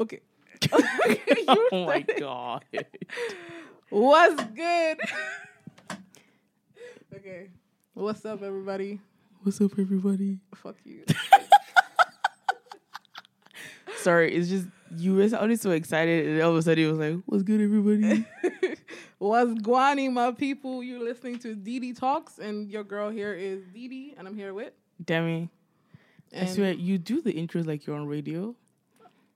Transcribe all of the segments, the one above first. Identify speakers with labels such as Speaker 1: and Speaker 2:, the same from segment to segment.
Speaker 1: Okay.
Speaker 2: oh my god.
Speaker 1: What's good? okay. What's up, everybody?
Speaker 2: What's up, everybody?
Speaker 1: Fuck you.
Speaker 2: Sorry, it's just you were sounding so excited, and all of a sudden it was like, "What's good, everybody?"
Speaker 1: What's guani, my people? You're listening to Didi Talks, and your girl here is Didi, and I'm here with.
Speaker 2: Demi, I
Speaker 1: And
Speaker 2: swear you do the intros like you're on radio.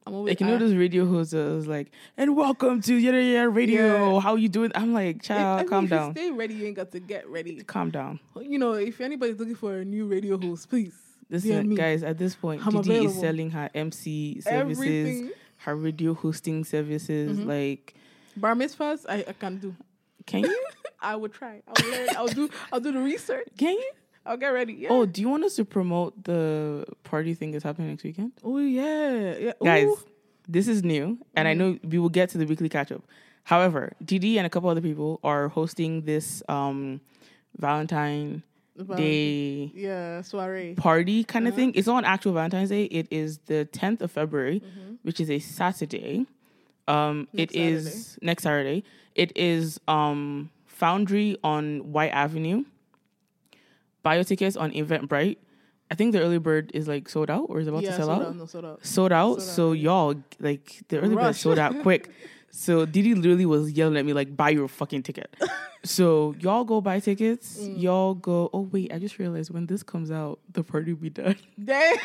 Speaker 1: I'm always,
Speaker 2: Like you know
Speaker 1: I-
Speaker 2: those radio hosts like, "And welcome to Yada Yada Radio."
Speaker 1: Yeah.
Speaker 2: How you doing? I'm like,
Speaker 1: If- I
Speaker 2: child,
Speaker 1: mean,
Speaker 2: calm
Speaker 1: if you
Speaker 2: down,
Speaker 1: Stay ready. You ain't got to get ready.
Speaker 2: calm down.
Speaker 1: You know, if anybody's looking for a new radio host, please.
Speaker 2: Listen, guys. At this point, Didi is selling her MC services,
Speaker 1: Everything.
Speaker 2: her radio hosting services.
Speaker 1: Mhm.
Speaker 2: Like,
Speaker 1: Bar mitzvahs, I, I can do.
Speaker 2: can you?
Speaker 1: I would try. I'll learn. I'll do. I'll do the research.
Speaker 2: Can you?
Speaker 1: I'll get ready. Yeah.
Speaker 2: Oh, do you want us to promote the party thing that's happening next weekend?
Speaker 1: Oh yeah, yeah.
Speaker 2: Guys, this is new, and I
Speaker 1: Mhm.
Speaker 2: know we will get to the weekly catch up. However, Didi and a couple other people are hosting this um Valentine Day
Speaker 1: Yeah, soiree.
Speaker 2: party kind of
Speaker 1: Uh-huh.
Speaker 2: thing. It's not an actual Valentine's Day. It is the 10th of February,
Speaker 1: Mhm.
Speaker 2: which is a Saturday. Um, is next Saturday. It is um Foundry on White Avenue. Bio tickets on Eventbrite. I think the early bird is like sold out or is about
Speaker 1: yeah,
Speaker 2: to sell
Speaker 1: sold
Speaker 2: out.
Speaker 1: out. No, sold out.
Speaker 2: sold out.
Speaker 1: Sold
Speaker 2: so
Speaker 1: yeah.
Speaker 2: y'all like the early bird sold out quick. So Didi literally was yelling at me like, "Buy your fucking ticket." so y'all go buy tickets.
Speaker 1: Mm.
Speaker 2: Y'all go. Oh wait, I just realized when this comes out, the party will be done.
Speaker 1: Dang.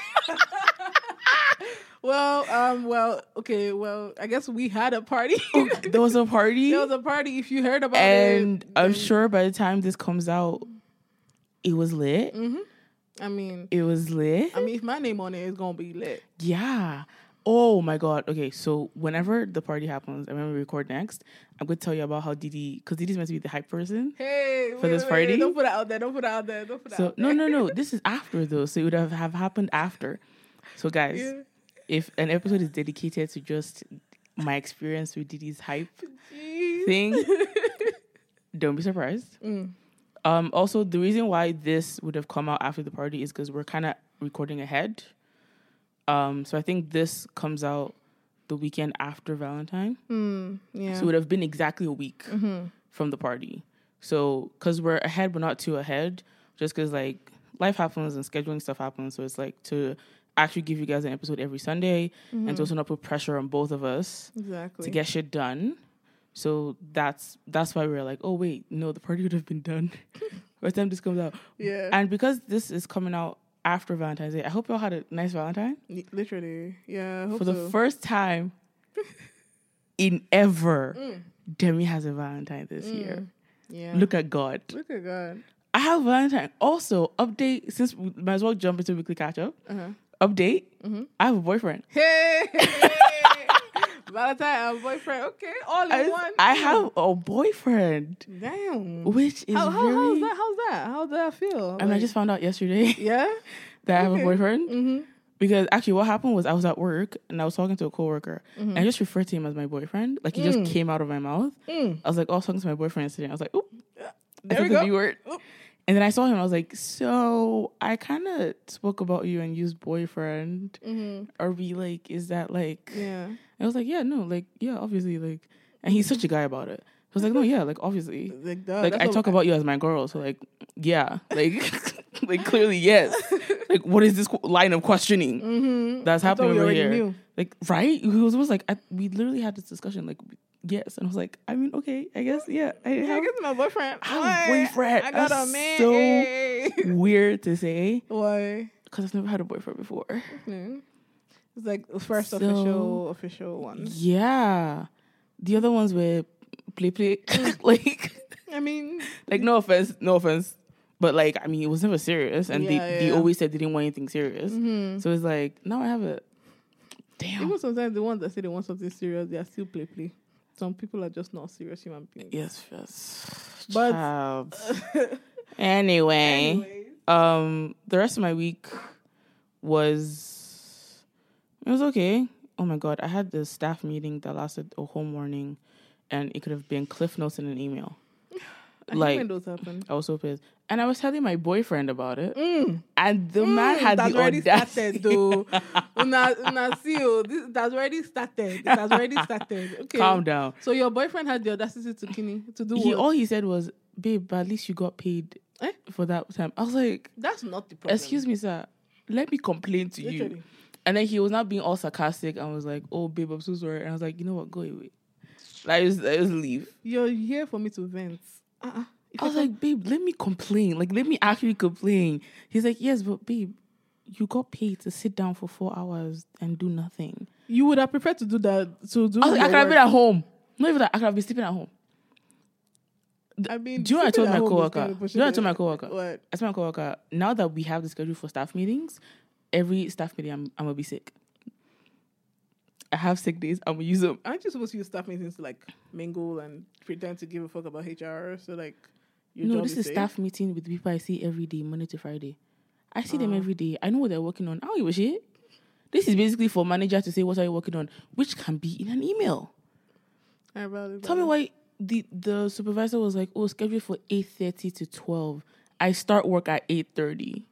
Speaker 1: well, um, well, okay, well, I guess we had a party.
Speaker 2: there was a party,
Speaker 1: there was a party. If you heard about
Speaker 2: and
Speaker 1: it, and
Speaker 2: I'm sure by the time this comes out, it was lit.
Speaker 1: hmm I mean,
Speaker 2: It was lit.
Speaker 1: I mean, if my name on it, it's gonna be lit.
Speaker 2: Yeah. Oh my god. Okay, so whenever the party happens, and when we record next, I'm going to tell you about how Didi, because Didi's meant to be the hype person.
Speaker 1: Hey,
Speaker 2: For
Speaker 1: wait,
Speaker 2: this
Speaker 1: wait,
Speaker 2: party?
Speaker 1: don't put it out there. Don't put it out there. Don't put it
Speaker 2: So
Speaker 1: out
Speaker 2: no, no, no. This is after though, so it would have, have happened after. So guys,
Speaker 1: Yeah.
Speaker 2: if an episode is dedicated to just my experience with Didi's hype
Speaker 1: Jeez.
Speaker 2: thing, don't be surprised.
Speaker 1: Mm.
Speaker 2: Um, also, the reason why this would have come out after the party is because we're kind of recording ahead. Um, so I think this comes out the weekend after Valentine,
Speaker 1: Mm, yeah.
Speaker 2: so it would have been exactly a week
Speaker 1: Mhm.
Speaker 2: from the party. So, because we're ahead, but not too ahead, just because like life happens and scheduling stuff happens. So it's like to actually give you guys an episode every Sunday and to also not put pressure on both of us
Speaker 1: Exactly.
Speaker 2: to get shit done. So that's that's why we are like, oh wait, no, the party would have been done by the time this comes out.
Speaker 1: yeah.
Speaker 2: And because this is coming out after Valentine's Day, I hope y'all had a nice Valentine.
Speaker 1: Li- Literally. Yeah.
Speaker 2: For the
Speaker 1: so.
Speaker 2: first time in ever,
Speaker 1: Mm.
Speaker 2: Demi has a Valentine this year.
Speaker 1: Yeah.
Speaker 2: Look at God.
Speaker 1: Look at God.
Speaker 2: I have Valentine. Also, update since we might as well jump into weekly catch up.
Speaker 1: Uh-huh.
Speaker 2: Update.
Speaker 1: Mhm.
Speaker 2: I have a boyfriend.
Speaker 1: Hey. Valentine, our boyfriend. Okay. All in
Speaker 2: I,
Speaker 1: one.
Speaker 2: I have a boyfriend,
Speaker 1: Damn.
Speaker 2: which is
Speaker 1: How, how,
Speaker 2: very.
Speaker 1: how's that? How's that? How did that feel?
Speaker 2: I mean, I just found out yesterday
Speaker 1: Yeah.
Speaker 2: that I have a boyfriend
Speaker 1: Mm-hmm.
Speaker 2: because actually, what happened was I was at work and I was talking to a coworker
Speaker 1: Mhm.
Speaker 2: and I just referred to him as my boyfriend. Like he
Speaker 1: Mm.
Speaker 2: just came out of my mouth.
Speaker 1: Mm.
Speaker 2: I was like, "Oh, I was talking to my boyfriend yesterday." I was like, "Oop, I
Speaker 1: There
Speaker 2: said
Speaker 1: we
Speaker 2: the
Speaker 1: go.
Speaker 2: B word."
Speaker 1: Oop.
Speaker 2: And then I saw him. I was like, "So I kind of spoke about you and used boyfriend.
Speaker 1: Mm-hmm.
Speaker 2: Are we like? Is that like?"
Speaker 1: Yeah.
Speaker 2: I was like, "Yeah, no, like, yeah, obviously, like." And he's such a guy about it. I was like, "No, yeah, like, obviously."
Speaker 1: Like, duh,
Speaker 2: like I talk about you as my girl, so like, yeah, like, like clearly yes. Like, what is this qu- line of questioning
Speaker 1: Mhm.
Speaker 2: that's
Speaker 1: I
Speaker 2: happening over here?
Speaker 1: knew.
Speaker 2: Like, right? He was, was like, I, we literally had this discussion, like, yes, and I was like, I mean, okay, I guess, yeah, I
Speaker 1: Yeah, I guess my boyfriend.
Speaker 2: I have a boyfriend.
Speaker 1: I got
Speaker 2: That's
Speaker 1: a man.
Speaker 2: so-
Speaker 1: Hey.
Speaker 2: weird to say
Speaker 1: Why?
Speaker 2: because I've never had a boyfriend before.
Speaker 1: Hmm. It's like the first
Speaker 2: So-
Speaker 1: official official one.
Speaker 2: Yeah, the other ones were play play, like,
Speaker 1: I mean,
Speaker 2: like no offense, no offense. But like, I mean, it was never serious, and
Speaker 1: Yeah,
Speaker 2: they, they always said they didn't want anything serious.
Speaker 1: mhm.
Speaker 2: So it's like now I have it. Damn.
Speaker 1: even sometimes the ones that say they want something serious, they are still play play. Some people are just not serious human beings.
Speaker 2: yes, yes.
Speaker 1: But-
Speaker 2: anyway,
Speaker 1: Anyways.
Speaker 2: um, the rest of my week was it was okay. Oh my god, I had this staff meeting that lasted a whole morning, and it could have been cliff notes in an email.
Speaker 1: I
Speaker 2: Like-
Speaker 1: hate when those happen.
Speaker 2: I was so pissed. And I was telling my boyfriend about it.
Speaker 1: Mm.
Speaker 2: And the man
Speaker 1: Mm,
Speaker 2: had
Speaker 1: that's
Speaker 2: the
Speaker 1: already
Speaker 2: audacity.
Speaker 1: started though. una, una see, oh, this that's already started. It has already started. Okay.
Speaker 2: Calm down.
Speaker 1: So your boyfriend had the audacity to kini to do
Speaker 2: He
Speaker 1: what?
Speaker 2: all he said was, "Babe, but at least you got paid
Speaker 1: Eh?
Speaker 2: for that time." I was like,
Speaker 1: That's not the problem.
Speaker 2: "Excuse me, sir. Let me complain to you." And then he was not being all sarcastic and was like, "Oh, babe, I'm so sorry." And I was like, "You know what? Go away. Like, just, just leave."
Speaker 1: You're here for me to vent. Uh-uh.
Speaker 2: I was like, "Babe, let me complain. Like, let me actually complain." He's like, "Yes, but babe, you got paid to sit down for four hours and do nothing."
Speaker 1: you would have preferred to do that to do.
Speaker 2: I like, "I could have been at home. Not even that. I could have been sleeping at home."
Speaker 1: I mean,
Speaker 2: Do you know what I told my coworker? Do you know I told my coworker?
Speaker 1: What?
Speaker 2: I told my coworker, now that we have the schedule for staff meetings, every staff meeting I'm, I'm gonna be sick. I have sick days. I'm gonna use them.
Speaker 1: Aren't you supposed to use staff meetings to like mingle and pretend to give a fuck about HR? So like,
Speaker 2: no, this is
Speaker 1: safe?
Speaker 2: staff meeting with people I see every day, Monday to Friday. I see them
Speaker 1: Oh.
Speaker 2: every day. I know what they're working on. I don't give shit. This is basically for manager to say what are you working on, which can be in an email.
Speaker 1: I'd rather
Speaker 2: Tell me why the the supervisor was like, "Oh, schedule for eight thirty to 12. I start work at eight thirty,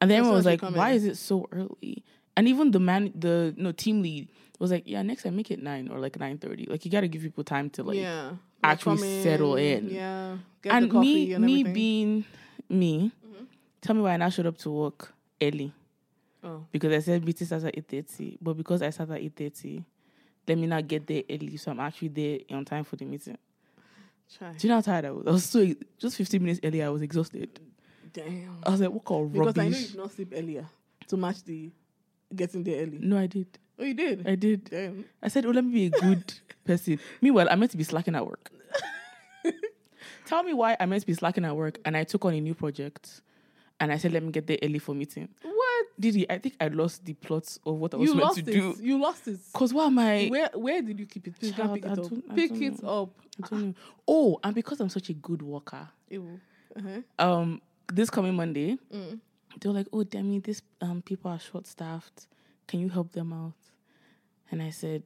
Speaker 2: and then everyone was like, "Why
Speaker 1: in.
Speaker 2: is it so early?" And even the man, the no team lead was like, "Yeah, next time make it nine or like nine thirty. Like you got to give people time to like."
Speaker 1: yeah,
Speaker 2: actually
Speaker 1: come
Speaker 2: settle in.
Speaker 1: Yeah, get
Speaker 2: and
Speaker 1: the
Speaker 2: me,
Speaker 1: and
Speaker 2: me being me,
Speaker 1: Mhm.
Speaker 2: tell me why I now showed up to work early
Speaker 1: oh,
Speaker 2: because I said meeting starts at eight thirty, but because I started at eight thirty, let me not get there early, so I'm actually there on time for the meeting.
Speaker 1: try.
Speaker 2: Do you know how tired I was? I was so just 15 minutes earlier. I was exhausted.
Speaker 1: Damn.
Speaker 2: I was like, what kind of
Speaker 1: Because I know you did not sleep earlier to match the getting there early.
Speaker 2: No, I did.
Speaker 1: Oh, you did.
Speaker 2: I did.
Speaker 1: Damn.
Speaker 2: I said, oh, let me be a good person. Meanwhile, I meant to be slacking at work. Tell me why I meant to be slacking at work, and I took on a new project, and I said, let me get there early for meeting.
Speaker 1: What?
Speaker 2: Didi, I think I lost the plot of what I was
Speaker 1: You
Speaker 2: meant
Speaker 1: lost
Speaker 2: to
Speaker 1: it.
Speaker 2: do.
Speaker 1: You lost it.
Speaker 2: Cause why am I?
Speaker 1: Where Where did you keep it? Please
Speaker 2: Child,
Speaker 1: pick
Speaker 2: I
Speaker 1: it up. Pick it
Speaker 2: know.
Speaker 1: up.
Speaker 2: I don't know. Oh, and because I'm such a good worker,
Speaker 1: Ew. Uh-huh.
Speaker 2: um, this coming Monday,
Speaker 1: Mm.
Speaker 2: They were like, "Oh, Demi, these um people are short staffed. Can you help them out?" And I said,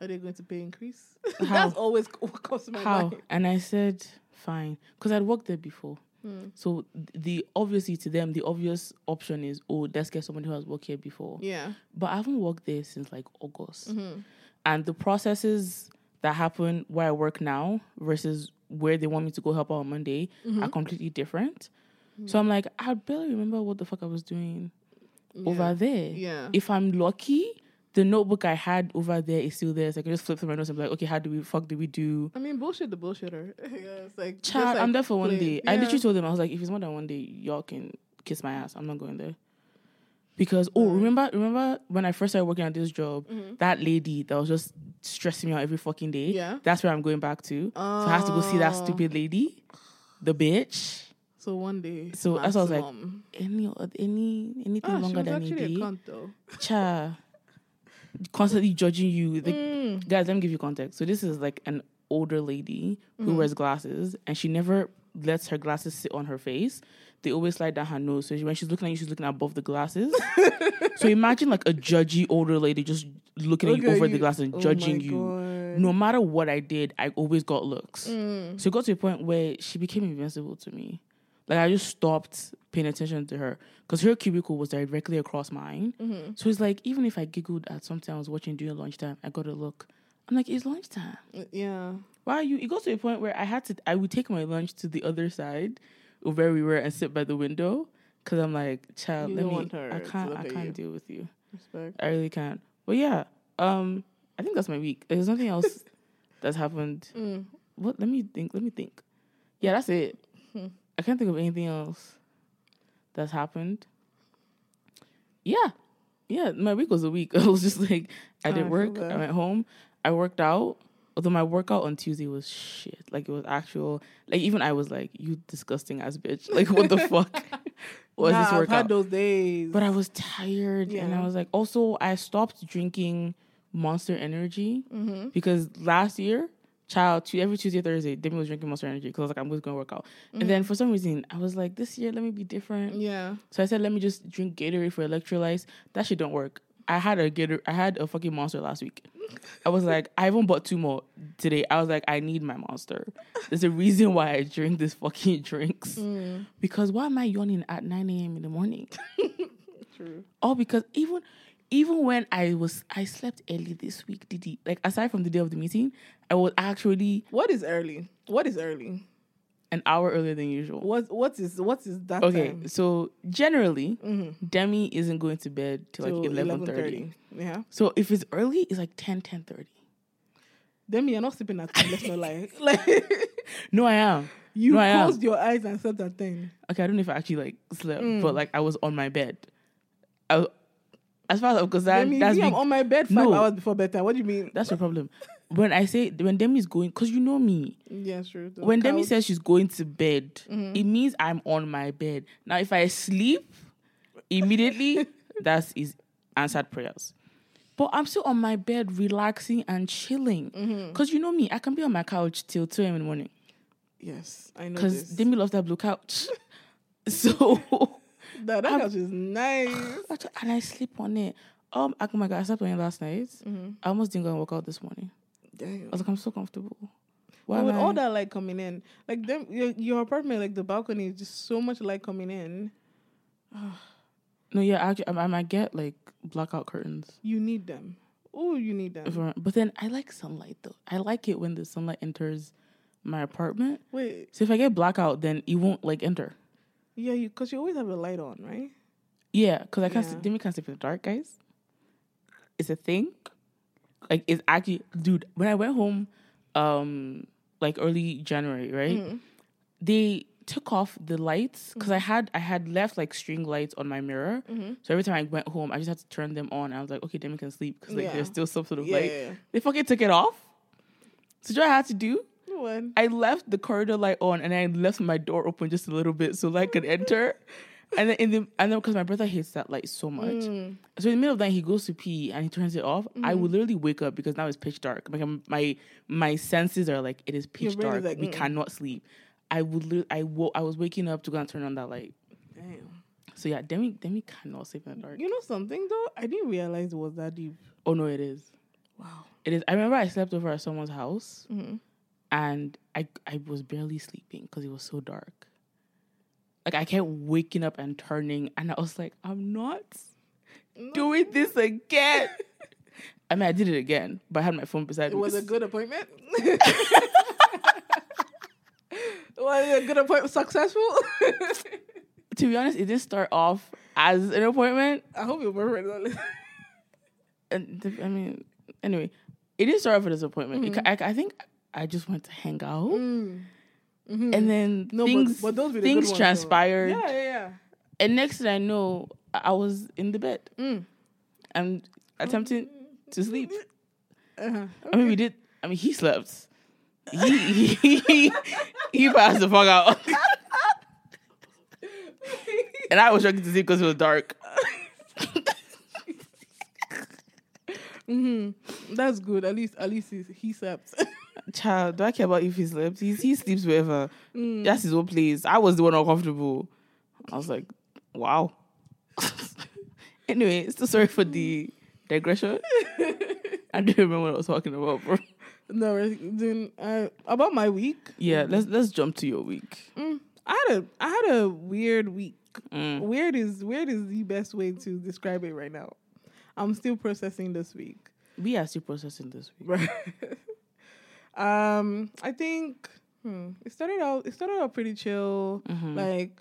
Speaker 1: Are they going to pay increase? That's always what comes my
Speaker 2: "How?"
Speaker 1: mind.
Speaker 2: And I said, "Fine," because I'd worked there before.
Speaker 1: Mm.
Speaker 2: So the obviously to them the obvious option is, "Oh, let's get someone who has worked here before."
Speaker 1: Yeah.
Speaker 2: But I haven't worked there since like August,
Speaker 1: Mm-hmm.
Speaker 2: and the processes that happen where I work now versus where they want me to go help out on Monday
Speaker 1: Mm-hmm.
Speaker 2: are completely different. So I'm like, I barely remember what the fuck I was doing over there.
Speaker 1: Yeah.
Speaker 2: If I'm lucky, the notebook I had over there is still there. So I can just flip through my notes and be like, okay, how do we fuck do we do?
Speaker 1: I mean, bullshit the bullshitter. yeah, it's like,
Speaker 2: Child,
Speaker 1: like
Speaker 2: I'm there for one
Speaker 1: play-
Speaker 2: day. I literally told them I was like, if it's more than one day, y'all can kiss my ass. I'm not going there. Because oh, remember, remember when I first started working at this job,
Speaker 1: Mhm.
Speaker 2: that lady that was just stressing me out every fucking day.
Speaker 1: Yeah.
Speaker 2: That's where I'm going back to. So I have to go see that
Speaker 1: Oh.
Speaker 2: stupid lady, the bitch.
Speaker 1: So one day.
Speaker 2: So that's what I was like. Any any anything
Speaker 1: Ah,
Speaker 2: longer than a
Speaker 1: actually a
Speaker 2: day,
Speaker 1: cunt though.
Speaker 2: cha, constantly judging you. Like,
Speaker 1: Mm.
Speaker 2: guys, let me give you context. So this is like an older lady who
Speaker 1: Mhm.
Speaker 2: wears glasses, and she never lets her glasses sit on her face. They always slide down her nose. So when she's looking at you, she's looking above the glasses. so imagine like a judgy older lady just looking at you
Speaker 1: at
Speaker 2: over
Speaker 1: you.
Speaker 2: the glasses and
Speaker 1: Oh
Speaker 2: judging you. No matter what I did, I always got looks.
Speaker 1: Mm.
Speaker 2: So it got to a point where she became invincible to me. Like I just stopped paying attention to her because her cubicle was directly across mine.
Speaker 1: Mhm.
Speaker 2: So it's like even if I giggled at something I was watching during lunchtime, I got a look. I'm like, it's lunchtime.
Speaker 1: Yeah.
Speaker 2: Why are you? It goes to a point where I had to. I would take my lunch to the other side, of where we were, and sit by the window because I'm like, child,
Speaker 1: You
Speaker 2: let me. I can't. I can't
Speaker 1: you.
Speaker 2: deal with you.
Speaker 1: Respect.
Speaker 2: I really can't. But yeah, um, I think that's my week. There's nothing else that's happened.
Speaker 1: Mm.
Speaker 2: What? Let me think. Let me think. Yeah, that's it. I can't think of anything else that's happened. Yeah, yeah. My week was a week. I was just like, I
Speaker 1: Oh,
Speaker 2: did work. I went home. I worked out. Although my workout on Tuesday was shit. Like it was actual. Like even I was like, "You disgusting ass bitch." Like what the fuck was
Speaker 1: nah,
Speaker 2: this
Speaker 1: I've had those days.
Speaker 2: But I was tired, and I was like, also I stopped drinking Monster Energy
Speaker 1: mm-hmm.
Speaker 2: because last year, child, tu- every Tuesday, Thursday, Demi was drinking Monster Energy because I was like, I'm just going to work out. And then for some reason, I was like, this year, let me be different.
Speaker 1: yeah.
Speaker 2: So I said, let me just drink Gatorade for electrolytes. That shit don't work. I had a Gator, I had a fucking monster last week. I was like, I even bought two more today. I was like, I need my monster. There's a reason why I drink this fucking drinks.
Speaker 1: Mm.
Speaker 2: Because why am I yawning at 9 a.m. in the morning?
Speaker 1: True.
Speaker 2: Oh, because even even when I was I slept early this week, Didi. Like aside from the day of the meeting, I was actually
Speaker 1: What is early? What is early?
Speaker 2: an hour earlier than usual.
Speaker 1: What what is what is that
Speaker 2: Okay,
Speaker 1: time?
Speaker 2: so generally,
Speaker 1: Mm-hmm.
Speaker 2: Demi isn't going to bed till like 11.30.
Speaker 1: Yeah.
Speaker 2: So if it's early, it's like 10, 10.30.
Speaker 1: Then you're not sleeping at 10, let's not lie. Like
Speaker 2: No, I am.
Speaker 1: you
Speaker 2: No, I am.
Speaker 1: closed your eyes and said that thing.
Speaker 2: Okay, I don't know if I actually like slept,
Speaker 1: Mm.
Speaker 2: but like I was on my bed. I, as far as because that,
Speaker 1: Demi,
Speaker 2: that's
Speaker 1: me, I'm on my bed five
Speaker 2: No.
Speaker 1: hours before bedtime. What do you mean?
Speaker 2: that's the problem. When I say when Demi's going, because you know me,
Speaker 1: Yeah, sure.
Speaker 2: When Demi says she's going to bed,
Speaker 1: Mhm.
Speaker 2: it means I'm on my bed. Now, if I sleep immediately, that's is answered prayers. But I'm still on my bed, relaxing and chilling. Because you know me, I can be on my couch till 2 a.m. in the morning.
Speaker 1: Yes, I know
Speaker 2: Because. Demi loves that blue couch. so,
Speaker 1: that that couch is nice.
Speaker 2: and I sleep on it. Um, oh my God, I slept on it last night.
Speaker 1: Mm-hmm.
Speaker 2: I almost didn't go and work out this morning.
Speaker 1: Damn.
Speaker 2: I was like, I'm so comfortable. Why
Speaker 1: But with
Speaker 2: I-
Speaker 1: all that light coming in, like them, your, your apartment, like the balcony, is just so much light coming in.
Speaker 2: No, yeah, actually, I, I might get like blackout curtains.
Speaker 1: You need them. Oh, you need them.
Speaker 2: But then I like sunlight though. I like it when the sunlight enters my apartment.
Speaker 1: Wait,
Speaker 2: So if I get blackout, then it won't like enter.
Speaker 1: Yeah, you because you always have a light on, right?
Speaker 2: Yeah, because I can't.
Speaker 1: Yeah.
Speaker 2: Yeah. Demi can't sleep in the dark, guys. It's a thing. Like it's actually, dude. When I went home, um, like early January, right?
Speaker 1: Mhm.
Speaker 2: They took off the lights because I had I had left like string lights on my mirror.
Speaker 1: Mhm.
Speaker 2: So every time I went home, I just had to turn them on. I was like, okay, Demi can sleep because like
Speaker 1: Yeah.
Speaker 2: there's still some sort of
Speaker 1: Yeah,
Speaker 2: light.
Speaker 1: yeah,
Speaker 2: They fucking took it off. So do you know what I had to do?
Speaker 1: What?
Speaker 2: I left the corridor light on and I left my door open just a little bit so light could enter. And then in the and then because my brother hates that light so much.
Speaker 1: Mm.
Speaker 2: So in the middle of the night he goes to pee and he turns it off. I
Speaker 1: Mm-hmm.
Speaker 2: would literally wake up because now it's pitch dark. Like I'm, my my senses are like it is pitch dark.
Speaker 1: like,
Speaker 2: we
Speaker 1: mm.
Speaker 2: cannot sleep. I would I wo- I was waking up to go and turn on that light.
Speaker 1: Damn.
Speaker 2: So yeah, Demi Demi cannot sleep in the dark.
Speaker 1: You know something though? I didn't realize it was that deep.
Speaker 2: Oh no, it is.
Speaker 1: Wow.
Speaker 2: It is. I remember I slept over at someone's house
Speaker 1: hmm
Speaker 2: and I I was barely sleeping because it was so dark. Like I kept waking up and turning, and I was like, I'm not doing mm. this again. I mean, I did it again, but I had my phone beside me.
Speaker 1: It
Speaker 2: me.
Speaker 1: was a good appointment. was it a good appointment? Successful?
Speaker 2: to be honest, it didn't start off as an appointment,
Speaker 1: I hope your boyfriend listening.
Speaker 2: and I mean, anyway, it didn't start off as an appointment. It mm-hmm. ca- I, I think I just went to hang out,
Speaker 1: Mm. Mhm.
Speaker 2: and then
Speaker 1: No,
Speaker 2: things
Speaker 1: but, but those were the good
Speaker 2: things
Speaker 1: though.
Speaker 2: transpired,
Speaker 1: Yeah, yeah, yeah.
Speaker 2: and next thing I know, I was in the bed
Speaker 1: Mm.
Speaker 2: and attempting to sleep.
Speaker 1: Uh-huh.
Speaker 2: I mean, we did. I mean, he slept. He he he, he passed the fuck out, and I was struggling to sleep because it was dark.
Speaker 1: hmm That's good. At least, at least he, he slept.
Speaker 2: Child, do I care about if he slept? He he sleeps wherever.
Speaker 1: Mm.
Speaker 2: That's his own place. I was the one uncomfortable. I was like, wow. anyway, so sorry for the digression. I don't remember what I was talking about, bro.
Speaker 1: No, then uh, about my week.
Speaker 2: Yeah, let's let's jump to your week.
Speaker 1: Mm, I had a I had a weird week.
Speaker 2: Mm.
Speaker 1: Weird is weird is the best way to describe it right now. I'm still processing this week.
Speaker 2: We are still processing this week.
Speaker 1: um, I think hmm, it started out. It started out pretty chill.
Speaker 2: Mhm.
Speaker 1: Like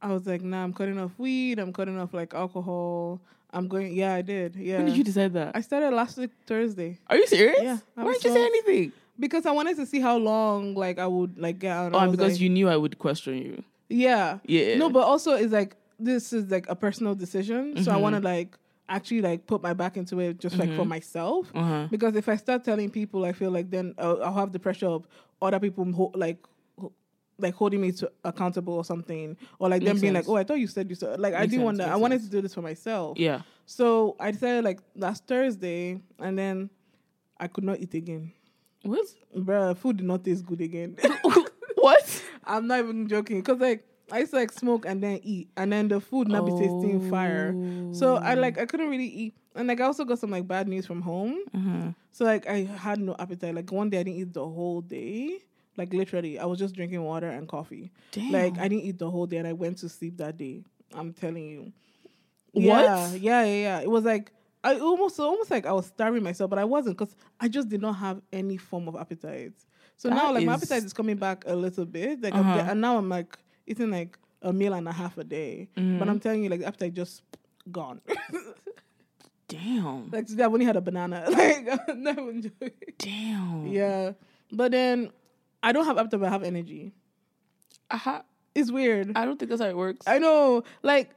Speaker 1: I was like, nah, I'm cutting off weed. I'm cutting off like alcohol. I'm going. Yeah, I did. Yeah.
Speaker 2: When did you decide that?
Speaker 1: I started last week Thursday
Speaker 2: Are you serious?
Speaker 1: Yeah, I
Speaker 2: Why didn't you say anything?
Speaker 1: because I wanted to see how long like I would like get out.
Speaker 2: Oh, because
Speaker 1: like-
Speaker 2: you knew I would question you.
Speaker 1: yeah.
Speaker 2: Yeah.
Speaker 1: No, but also it's like this is like a personal decision, so I
Speaker 2: Mhm.
Speaker 1: want to like actually like put my back into it just like for
Speaker 2: Mhm.
Speaker 1: myself.
Speaker 2: Uh huh.
Speaker 1: Because if I start telling people, I feel like then I'll, I'll have the pressure of other people ho- like ho- like holding me to accountable or something, or like them
Speaker 2: Makes
Speaker 1: being
Speaker 2: sense.
Speaker 1: like, "Oh, I thought you said you said." Like I
Speaker 2: Makes
Speaker 1: didn't want that. I wanted
Speaker 2: sense.
Speaker 1: to do this for myself.
Speaker 2: Yeah.
Speaker 1: So I decided like last Thursday, and then I could not eat again.
Speaker 2: What?
Speaker 1: Bruh, food did not taste good again.
Speaker 2: what?
Speaker 1: I'm not even joking, cause like I used to like smoke and then eat, and then the food not be tasting fire. So I like I couldn't really eat. and like I also got some like bad news from home.
Speaker 2: Mm-hmm.
Speaker 1: So like I had no appetite. Like one day I didn't eat the whole day. Like literally, I was just drinking water and coffee.
Speaker 2: Damn.
Speaker 1: Like I didn't eat the whole day, and I went to sleep that day. I'm telling you.
Speaker 2: What?
Speaker 1: Yeah, yeah, yeah. yeah. It was like I almost almost like I was starving myself, but I wasn't because I just did not have any form of appetite. So
Speaker 2: That
Speaker 1: now like my appetite is coming back a little bit. Like
Speaker 2: Uh-huh.
Speaker 1: and now I'm like eating like a meal and a half a day.
Speaker 2: Mm-hmm.
Speaker 1: But I'm telling you, like the appetite just gone.
Speaker 2: Damn.
Speaker 1: like today I've only had a banana. Like I've never enjoyed.
Speaker 2: Damn.
Speaker 1: Yeah. But then I don't have appetite, but I have energy.
Speaker 2: I,
Speaker 1: It's weird.
Speaker 2: I don't think that's how it works.
Speaker 1: I know, like,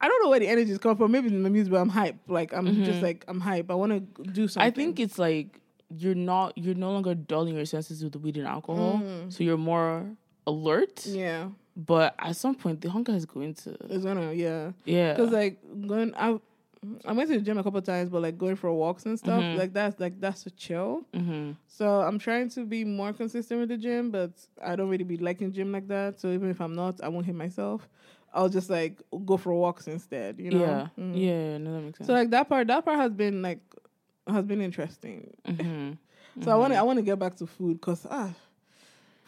Speaker 1: I don't know where the energy is coming from. Maybe in the music, but I'm hype. Like, I'm just like, I'm hype. I want to do something.
Speaker 2: I think it's like you're not you're no longer dulling your senses with the weed and alcohol, so you're more alert.
Speaker 1: yeah,
Speaker 2: But at some point, the hunger is going to
Speaker 1: it's gonna, yeah.
Speaker 2: yeah.
Speaker 1: Because like going, I, I went to the gym a couple times, but like going for walks and stuff, like that's like that's a chill.
Speaker 2: hmm
Speaker 1: So I'm trying to be more consistent with the gym, but I don't really be liking gym like that. So even if I'm not, I won't hit myself. I'll just like go for walks instead. You know.
Speaker 2: yeah,
Speaker 1: Mm.
Speaker 2: yeah, no, that makes sense.
Speaker 1: So like that part, that part has been like has been interesting.
Speaker 2: hmm
Speaker 1: So I want to I want to get back to food because ah,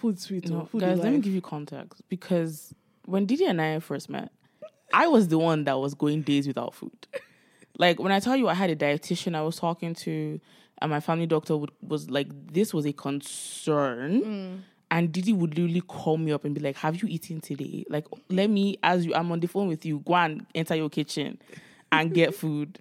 Speaker 1: food's sweet.
Speaker 2: No,
Speaker 1: No, food
Speaker 2: guys, let me give you context because when Didi and I first met, I was the one that was going days without food. Like when I tell you I had a dietitian I was talking to, and my family doctor would, was like, this was a concern.
Speaker 1: Mm.
Speaker 2: And Didi would literally call me up and be like, Have you eaten today? Like, let me, as you, I'm on the phone with you, go and enter your kitchen and get food.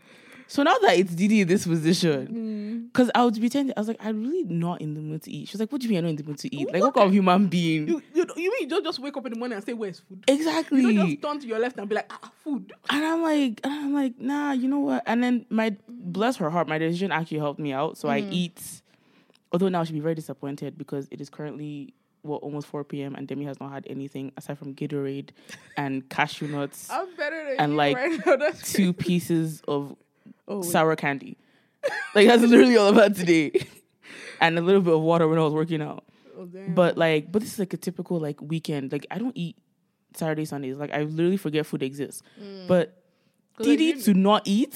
Speaker 2: So now that it's Didi in this
Speaker 1: Mm.
Speaker 2: position, because I would pretend, I was like, I'm really not in the mood to eat. She was like, What do you mean you're not in the mood to eat? Like, what kind of human being?
Speaker 1: You, you, you mean you don't just wake up in the morning and say where's food?
Speaker 2: exactly.
Speaker 1: You don't just turn to your left and be like ah food.
Speaker 2: And I'm like, and I'm like, nah, you know what? And then my bless her heart, my decision actually helped me out. So I
Speaker 1: Mm-hmm.
Speaker 2: eat. Although now she'll be very disappointed because it is currently well almost 4 p.m. and Demi has not had anything aside from Gatorade and cashew nuts,
Speaker 1: I'm better than
Speaker 2: And,
Speaker 1: you
Speaker 2: like,
Speaker 1: right now.
Speaker 2: Two pieces of
Speaker 1: oh,
Speaker 2: sour candy. Like that's literally all I've had today, and a little bit of water when I was working out.
Speaker 1: Oh.
Speaker 2: But like, but this is like a typical like weekend. Like I don't eat Saturday Sundays. Like I literally forget food exists. But
Speaker 1: Mm. 'Cause
Speaker 2: Didi to not eat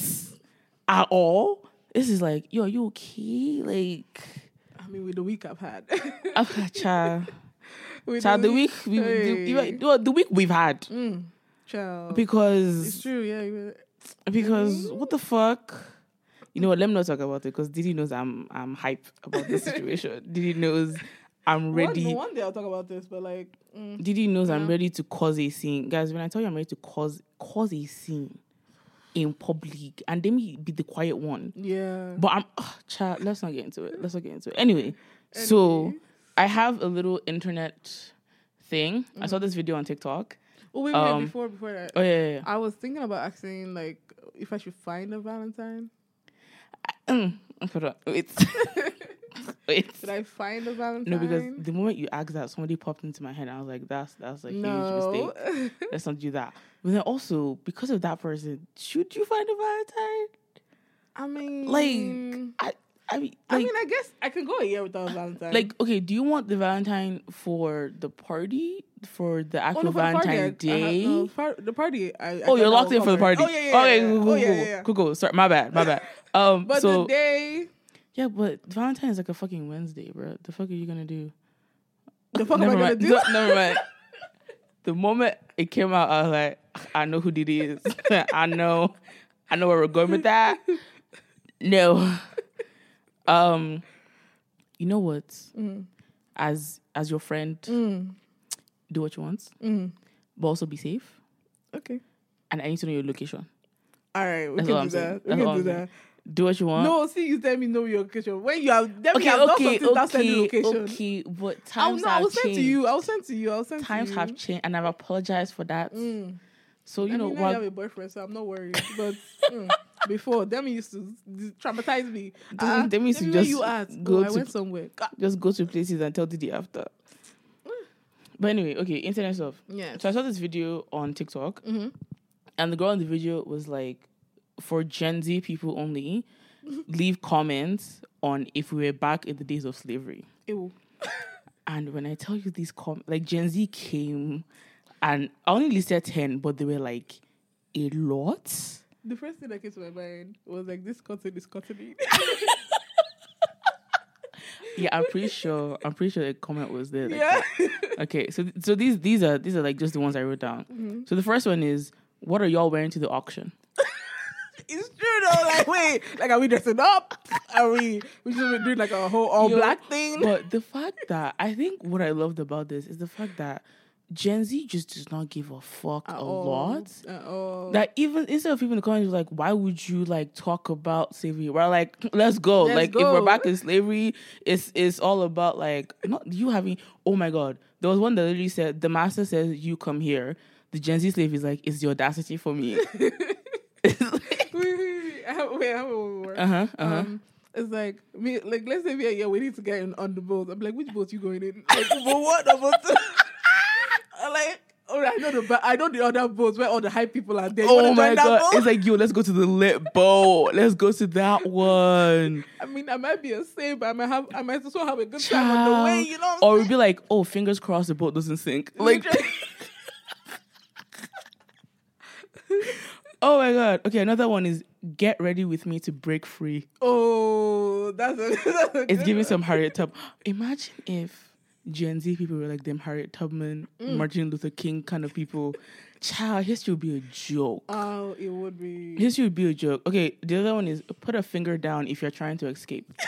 Speaker 2: at all. This is like, yo, are you okay? Like,
Speaker 1: I mean, with the week I've had.
Speaker 2: ah, cha,
Speaker 1: With
Speaker 2: cha, the week, we,
Speaker 1: Hey.
Speaker 2: the, the, week we've had
Speaker 1: Mm, child. It's true, yeah.
Speaker 2: Because what the fuck. You know what? Let me not talk about it because Didi knows I'm I'm hype about the situation. Didi knows I'm ready.
Speaker 1: no, one day I'll talk about this, but like, mm,
Speaker 2: Didi knows I'm ready to cause a scene. Guys, when I tell you I'm ready to cause cause a scene in public and then me be the quiet one.
Speaker 1: yeah.
Speaker 2: But I'm ugh, child, let's not get into it. Let's not get into it. Anyway, so I have a little internet thing. I saw this video on TikTok.
Speaker 1: Oh wait, wait,
Speaker 2: um,
Speaker 1: before before that,
Speaker 2: Oh yeah, yeah, yeah.
Speaker 1: I was thinking about asking like if I should find a Valentine.
Speaker 2: Mm, hold on. Wait. Wait.
Speaker 1: Should I find a Valentine?
Speaker 2: No, because the moment you asked that, somebody popped into my head. I was like, "That's that's a huge mistake. Let's not do that." But then also because of that person, should you find a Valentine?
Speaker 1: I mean,
Speaker 2: Like, I, I mean,
Speaker 1: I mean, I guess I can go a year without a Valentine.
Speaker 2: like, okay, do you want the Valentine for the party, for the
Speaker 1: Oh,
Speaker 2: actual
Speaker 1: no, for
Speaker 2: Valentine
Speaker 1: have-
Speaker 2: Day?
Speaker 1: no, par- the party. I, I
Speaker 2: oh, you're locked in for the party.
Speaker 1: Oh yeah, yeah,
Speaker 2: okay,
Speaker 1: yeah.
Speaker 2: cool, cool,
Speaker 1: oh, yeah, yeah, yeah.
Speaker 2: cool, cool. Sorry, my bad, my bad. Um,
Speaker 1: But
Speaker 2: so
Speaker 1: the day,
Speaker 2: yeah, but Valentine is like a fucking Wednesday, bro. The fuck are you gonna do?
Speaker 1: the fuck am I
Speaker 2: never
Speaker 1: gonna do?
Speaker 2: No, never mind. The moment it came out, I was like, I know who Didi is. I know, I know where we're going with that. No, um, you know what?
Speaker 1: Mm.
Speaker 2: As as your friend,
Speaker 1: Mm.
Speaker 2: do what you want,
Speaker 1: Mm.
Speaker 2: but also be safe.
Speaker 1: Okay.
Speaker 2: And I need to know your location.
Speaker 1: All right, we
Speaker 2: That's
Speaker 1: can do
Speaker 2: saying.
Speaker 1: that. We
Speaker 2: That's
Speaker 1: can do
Speaker 2: saying.
Speaker 1: that.
Speaker 2: Do what you want.
Speaker 1: No, see, you tell me know your location. When you have definitely
Speaker 2: okay,
Speaker 1: have
Speaker 2: okay,
Speaker 1: something without sending
Speaker 2: okay,
Speaker 1: location.
Speaker 2: okay. But
Speaker 1: I'll,
Speaker 2: times
Speaker 1: no, I
Speaker 2: have
Speaker 1: will send
Speaker 2: changed.
Speaker 1: to you. I'll send to you. I'll send
Speaker 2: Times
Speaker 1: to you.
Speaker 2: have changed, and I've apologized for that.
Speaker 1: Mm.
Speaker 2: So you
Speaker 1: I
Speaker 2: know
Speaker 1: mean, you have a boyfriend, so I'm not worried. But mm, before, them used to traumatize me.
Speaker 2: Them-
Speaker 1: Ah,
Speaker 2: them used to just
Speaker 1: you at?
Speaker 2: go
Speaker 1: oh, I
Speaker 2: to-
Speaker 1: went somewhere.
Speaker 2: Just go to places and tell Didi after. But anyway, okay, internet stuff.
Speaker 1: Yeah.
Speaker 2: So I saw this video on TikTok,
Speaker 1: Mm-hmm.
Speaker 2: and the girl in the video was like, "For Gen Z people only, leave comments on if we were back in the days of slavery."
Speaker 1: Ew.
Speaker 2: And when I tell you these com, like Gen Z came, and I only listed ten, but they were like a lot.
Speaker 1: The first thing that came to my mind was like this cotton is cotton.
Speaker 2: Yeah, I'm pretty sure. I'm pretty sure the comment was there. Like
Speaker 1: yeah.
Speaker 2: that. Okay, so so these these are these are like just the ones I wrote down.
Speaker 1: Mm-hmm.
Speaker 2: So the first one is, what are y'all wearing to the auction?
Speaker 1: it's true though. Like, wait, like, are we dressing up? Are we? We just been doing like a whole all
Speaker 2: Yo,
Speaker 1: black thing.
Speaker 2: But the fact that I think what I loved about this is the fact that Gen Z just does not give a fuck
Speaker 1: At
Speaker 2: a
Speaker 1: all.
Speaker 2: lot.
Speaker 1: At all.
Speaker 2: That even instead of even in the comments like, why would you like talk about slavery? We're like, let's go.
Speaker 1: Let's
Speaker 2: like if we're back in slavery, it's it's all about like not you having. Oh my god, there was one that literally said the master says you come here. The Gen Z slave is like, it's the audacity for me.
Speaker 1: wait, wait, wait. Wait, I have one
Speaker 2: uh huh. Uh huh.
Speaker 1: Um, it's like me, like let's say we are here waiting to get in on the boat. I'm like, which boat you going in? Like, but what about? Like, oh, I know the, I know the other boats where all the high people are there. You
Speaker 2: Oh my god!
Speaker 1: boat?
Speaker 2: It's like yo, let's go to the lit boat. Let's go to that one.
Speaker 1: I mean, I might be a slave, but I might have, I might also have a good time on the way. You know,
Speaker 2: Or we'd be like, oh, fingers crossed the boat doesn't sink. Like, oh my god. Okay, another one is get ready with me to break free.
Speaker 1: oh, that's a, that's a
Speaker 2: It's giving
Speaker 1: one.
Speaker 2: some Harriet Tub. Imagine if Gen Z people were like them Harriet Tubman,
Speaker 1: Mm.
Speaker 2: Martin Luther King kind of people. Child, history would be a joke.
Speaker 1: Oh, it would be.
Speaker 2: History would be a joke. Okay, the other one is put a finger down if you're trying to escape.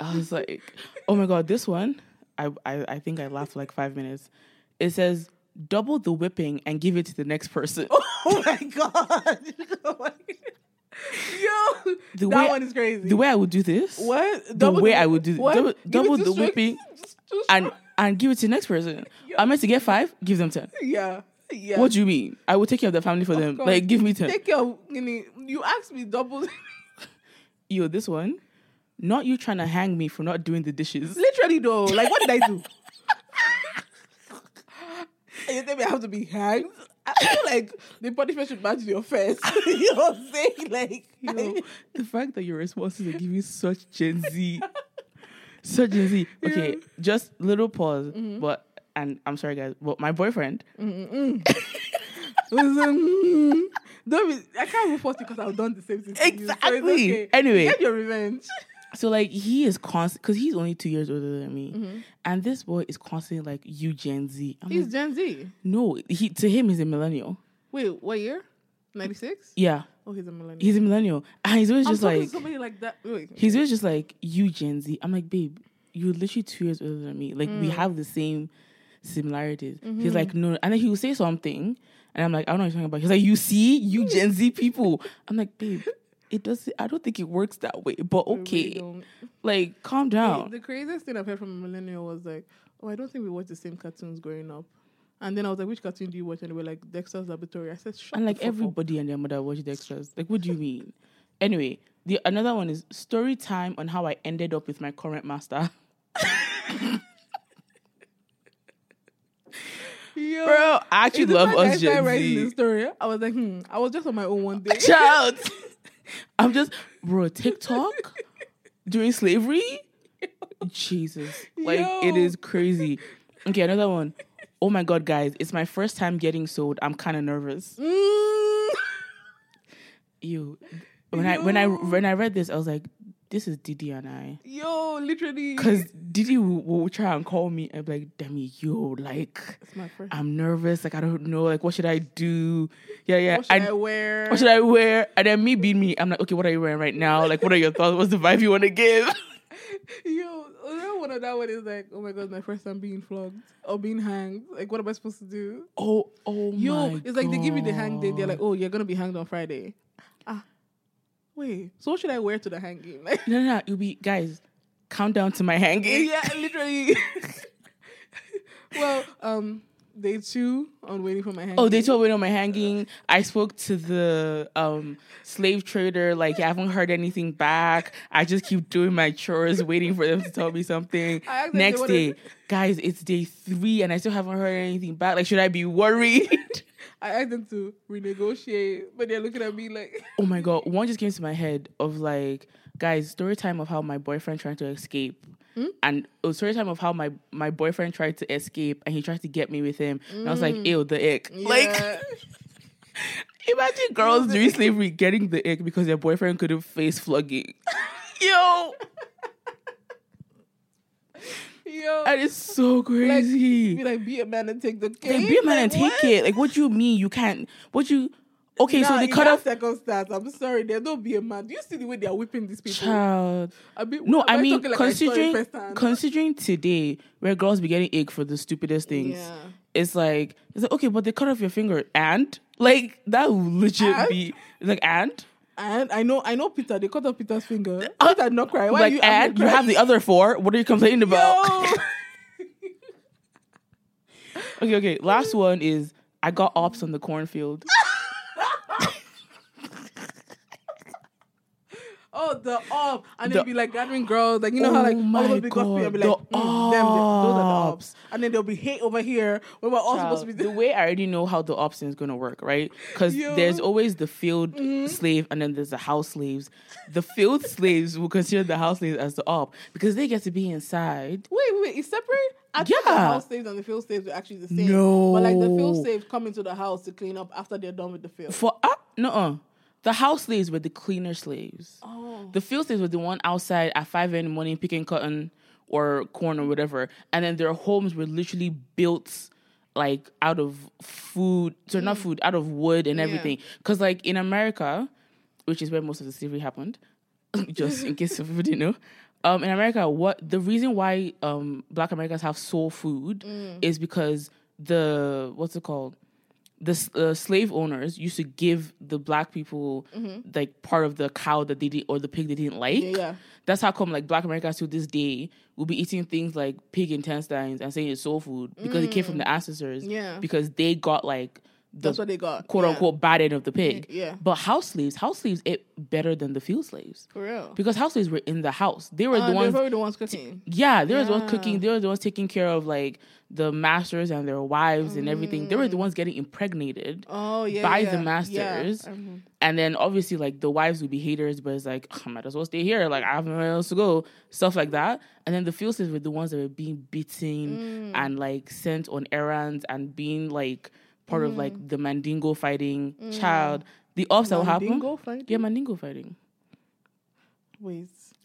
Speaker 2: I was like, oh my god, this one, I, I I think I laughed like five minutes. It says double the whipping and give it to the next person.
Speaker 1: Oh my god!
Speaker 2: The
Speaker 1: that
Speaker 2: way-
Speaker 1: one is crazy.
Speaker 2: The way I would do this,
Speaker 1: what?
Speaker 2: the way I would do
Speaker 1: what?
Speaker 2: double, double the whipping and and give it to the next person. I'm meant to get five, give them ten.
Speaker 1: yeah, yeah.
Speaker 2: What do you mean? I will take care of the family for
Speaker 1: Of
Speaker 2: them.
Speaker 1: course.
Speaker 2: Like give me ten.
Speaker 1: Take care. of- You you asked me double.
Speaker 2: Yo, this one, not you trying to hang me for not doing the dishes.
Speaker 1: Literally though, like what did I do? You think I have to be hanged. I feel like the punishment should match the offense. you know what I'm saying? Like,
Speaker 2: Yo, the fact that your responses are giving such Gen Z, such Gen Z. Okay, just little pause.
Speaker 1: Mm-hmm.
Speaker 2: But and I'm sorry, guys. But my boyfriend,
Speaker 1: Listen, don't be, I can't report you because I've done the same thing. to you, so
Speaker 2: Exactly.
Speaker 1: okay.
Speaker 2: Anyway.
Speaker 1: get your revenge.
Speaker 2: So like he is constant because he's only two years older than me,
Speaker 1: Mm-hmm.
Speaker 2: and this boy is constantly like you Gen Z. I'm
Speaker 1: He's
Speaker 2: like,
Speaker 1: Gen Z.
Speaker 2: no, he to him he's a millennial.
Speaker 1: Wait, what year? Ninety six.
Speaker 2: Yeah,
Speaker 1: Oh, he's a millennial.
Speaker 2: he's a millennial, and he's always
Speaker 1: I'm
Speaker 2: just like
Speaker 1: somebody like that. Wait,
Speaker 2: He's always just like, you Gen Z. I'm like, babe, you're literally two years older than me. Like,
Speaker 1: Mm.
Speaker 2: we have the same similarities.
Speaker 1: Mm-hmm.
Speaker 2: He's like, no. And then he will say something. And I'm like, I don't know what you're talking about. He's like, you see, you Gen Z people. I'm like, babe, it doesn't I don't think it works that way. But
Speaker 1: I really
Speaker 2: okay. like, calm down.
Speaker 1: the craziest thing I've heard from a millennial was like, "Oh, I don't think we watched the same cartoons growing up." And then I was like, "Which cartoon do you watch?" And they were like, "Dexter's Laboratory." I said, "Shut
Speaker 2: and like
Speaker 1: fuck up."
Speaker 2: everybody and their mother watched Dexter's. Like, what do you mean? Anyway, the another one is story time on how I ended up with my current master.
Speaker 1: Yo,
Speaker 2: Bro, I actually love us
Speaker 1: started
Speaker 2: Gen
Speaker 1: writing this story. I was like, hmm, I was just on my own one day.
Speaker 2: child. I'm just bro TikTok during slavery. Jesus, like it
Speaker 1: Yo.
Speaker 2: is crazy. Okay, another one. Oh my god, guys, it's my first time getting sold. I'm kind of nervous.
Speaker 1: Mm.
Speaker 2: You, when I when I when I read this, I was like, this is Didi and I.
Speaker 1: Yo, literally.
Speaker 2: Cause Didi will, will try and call me and be like, Demi, yo, like
Speaker 1: it's my first.
Speaker 2: I'm nervous. Like I don't know. Like what should I do? Yeah, yeah.
Speaker 1: what should
Speaker 2: I-
Speaker 1: I, wear?
Speaker 2: what should I wear? And then me being me, I'm like, okay, what are you wearing right now? Like, what are your thoughts? What's the vibe you want to give?
Speaker 1: Yo, another one of that one is like, oh my god, my first time being flogged or being hanged. Like, what am I supposed to do?
Speaker 2: Oh, oh
Speaker 1: Yo,
Speaker 2: my
Speaker 1: it's like they give me the hang day. They're like, oh, you're gonna be hanged on Friday. Ah, wait. So what should I wear to the hanging? Like,
Speaker 2: no, no, no, you'll be guys. Countdown to my hanging.
Speaker 1: yeah, literally. well, um, day two on waiting for my hanging.
Speaker 2: Oh, they told me on my hanging. I spoke to the um slave trader. Like, I haven't heard anything back. I just keep doing my chores, waiting for them to tell me something.
Speaker 1: I asked them if
Speaker 2: Next
Speaker 1: wanted-
Speaker 2: day, guys, it's day three, and I still haven't heard anything back. Like, should I be worried?
Speaker 1: I asked them to renegotiate, but they're looking at me like,
Speaker 2: oh my god, one just came to my head of like, guys, story time of how my boyfriend trying to escape. Hmm? and it was story time of how my my boyfriend tried to escape and he tried to get me with him. And I was like, hmm. ew, the ick. Like imagine girls during slavery getting the ick because their boyfriend couldn't face flogging. Yo,
Speaker 1: yo,
Speaker 2: that is so crazy.
Speaker 1: be like, be a man and take the cake.
Speaker 2: Like, be a man and take
Speaker 1: what?
Speaker 2: it. Like, what do you mean you can't? What you? Okay, so
Speaker 1: Nah,
Speaker 2: they
Speaker 1: in
Speaker 2: cut
Speaker 1: that
Speaker 2: off.
Speaker 1: circumstance. I'm sorry, there don't be a man. Do you see the way they are whipping these people?
Speaker 2: Child.
Speaker 1: I mean,
Speaker 2: No, I mean
Speaker 1: like
Speaker 2: considering considering today where girls be getting ick for the stupidest things.
Speaker 1: Yeah.
Speaker 2: It's like it's like okay, but they cut off your finger and like that would legit
Speaker 1: And?
Speaker 2: be like and
Speaker 1: And I know, I know Peter. They cut off Peter's finger.
Speaker 2: Uh,
Speaker 1: Peter did not cry. Why
Speaker 2: like
Speaker 1: you
Speaker 2: and you have the other four. What are you complaining about? Okay, okay. Last one is I got ops on the cornfield.
Speaker 1: Oh, the up, and
Speaker 2: The-
Speaker 1: they'll be like gathering girls, like you know how like
Speaker 2: Oh
Speaker 1: all
Speaker 2: my
Speaker 1: of us be gossiping and be like,
Speaker 2: the
Speaker 1: mm, them, them, those are the
Speaker 2: ops.
Speaker 1: ops, and then there'll be hate over here when we're all supposed to be.
Speaker 2: the way I already know how the ops is gonna work, right? Because
Speaker 1: Yo. Mm-hmm.
Speaker 2: there's always the field slave and then there's the house slaves. The field slaves will consider the house slaves as the op because they get to be inside.
Speaker 1: Wait, wait, wait, it's separate. I thought the
Speaker 2: Yeah.
Speaker 1: house slaves and the field slaves are actually the same.
Speaker 2: No.
Speaker 1: but like the field slaves come into the house to clean up after they're done with the field.
Speaker 2: For uh, no, the house slaves were the cleaner slaves.
Speaker 1: Oh,
Speaker 2: The field slaves were the one outside at five in the morning picking cotton or corn or whatever, and then their homes were literally built like out of food, so not food, out of wood and everything. Because like in America, which is where most of the slavery happened, just in case people didn't know. Um, in America, what the reason why um, Black Americans have soul food is because the what's it called? The uh, slave owners used to give the black people like part of the cow that they did or the pig they didn't like.
Speaker 1: Yeah, yeah.
Speaker 2: That's how come like Black Americans to this day will be eating things like pig intestines and saying it's soul food because it came from the ancestors.
Speaker 1: Yeah.
Speaker 2: Because they got like the
Speaker 1: that's what they got.
Speaker 2: quote
Speaker 1: Yeah.
Speaker 2: unquote bad end of the pig.
Speaker 1: Yeah.
Speaker 2: But house slaves, house slaves ate better than the field slaves
Speaker 1: for real.
Speaker 2: because house slaves were in the house. They were
Speaker 1: Uh,
Speaker 2: the ones.
Speaker 1: probably the ones cooking.
Speaker 2: Yeah, they were the ones cooking. They were the ones taking care of like the masters and their wives and everything. They were the ones getting impregnated.
Speaker 1: Oh yeah,
Speaker 2: by
Speaker 1: yeah,
Speaker 2: the masters.
Speaker 1: Mhm.
Speaker 2: And then obviously like the wives would be haters, but it's like I might as well stay here. Like I have nowhere else to go. Stuff like that. And then the field slaves were the ones that were being beaten
Speaker 1: Mm.
Speaker 2: and like sent on errands and being like part of
Speaker 1: Mm.
Speaker 2: like the Mandingo fighting child. The ops that will happen.
Speaker 1: Mandingo fighting?
Speaker 2: Yeah, Mandingo fighting.
Speaker 1: Wait,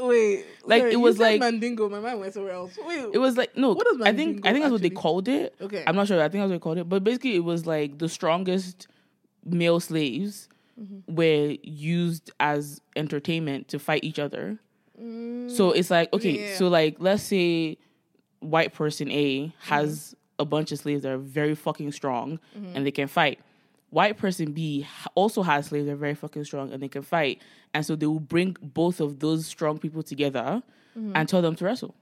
Speaker 1: wait.
Speaker 2: Like,
Speaker 1: Sorry,
Speaker 2: it was like-
Speaker 1: Mandingo. My mind went somewhere else. Wait,
Speaker 2: It was like no,
Speaker 1: What does
Speaker 2: I think I think that's what they called it.
Speaker 1: Okay.
Speaker 2: I'm not sure. I think that's what they called it. But basically, it was like the strongest male slaves
Speaker 1: Mm-hmm.
Speaker 2: were used as entertainment to fight each other. So it's like okay,
Speaker 1: Mm. Yeah.
Speaker 2: so like let's say white person A has a bunch of slaves that are very fucking strong
Speaker 1: Mm-hmm.
Speaker 2: and they can fight. White person B also has slaves that are very fucking strong and they can fight. And so they will bring both of those strong people together
Speaker 1: Mm-hmm.
Speaker 2: and tell them to wrestle.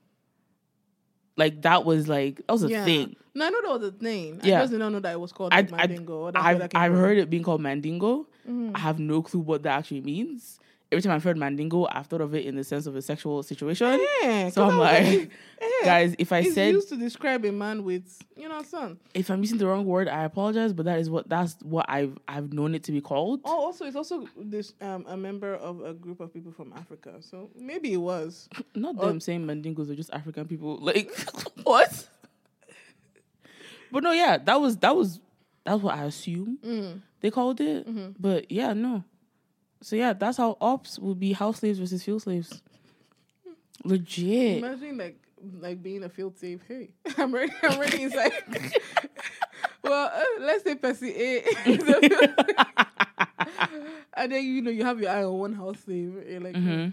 Speaker 2: Like that was like that was a
Speaker 1: yeah.
Speaker 2: thing.
Speaker 1: No, I know that was a thing.
Speaker 2: Yeah.
Speaker 1: I just did not know that it was called
Speaker 2: I,
Speaker 1: like,
Speaker 2: I,
Speaker 1: Mandingo. where
Speaker 2: I've, I've.
Speaker 1: Mm-hmm.
Speaker 2: heard it being called Mandingo. I have no clue what that actually means. Every time I've heard Mandingo, I've thought of it in the sense of a sexual situation.
Speaker 1: Yeah,
Speaker 2: So I'm like,
Speaker 1: yeah,
Speaker 2: guys, if I
Speaker 1: it's
Speaker 2: said
Speaker 1: used to describe a man with, you know, son.
Speaker 2: if I'm using the wrong word, I apologize. But that is what that's what I've I've known it to be called.
Speaker 1: Oh, also, it's also this um a member of a group of people from Africa. So maybe it was.
Speaker 2: Not
Speaker 1: or-
Speaker 2: them saying Mandingos are just African people. Like what? But no, yeah, that was that was that's what I assume
Speaker 1: Mm.
Speaker 2: they called it.
Speaker 1: Mm-hmm.
Speaker 2: But yeah, no. So yeah, that's how ops would be house slaves versus field slaves. Legit.
Speaker 1: Imagine like like being a field slave. Hey, I'm ready. I'm ready inside. well, uh, let's say Percy A. and then you know you have your eye on one house slave. You're like,
Speaker 2: Mhm.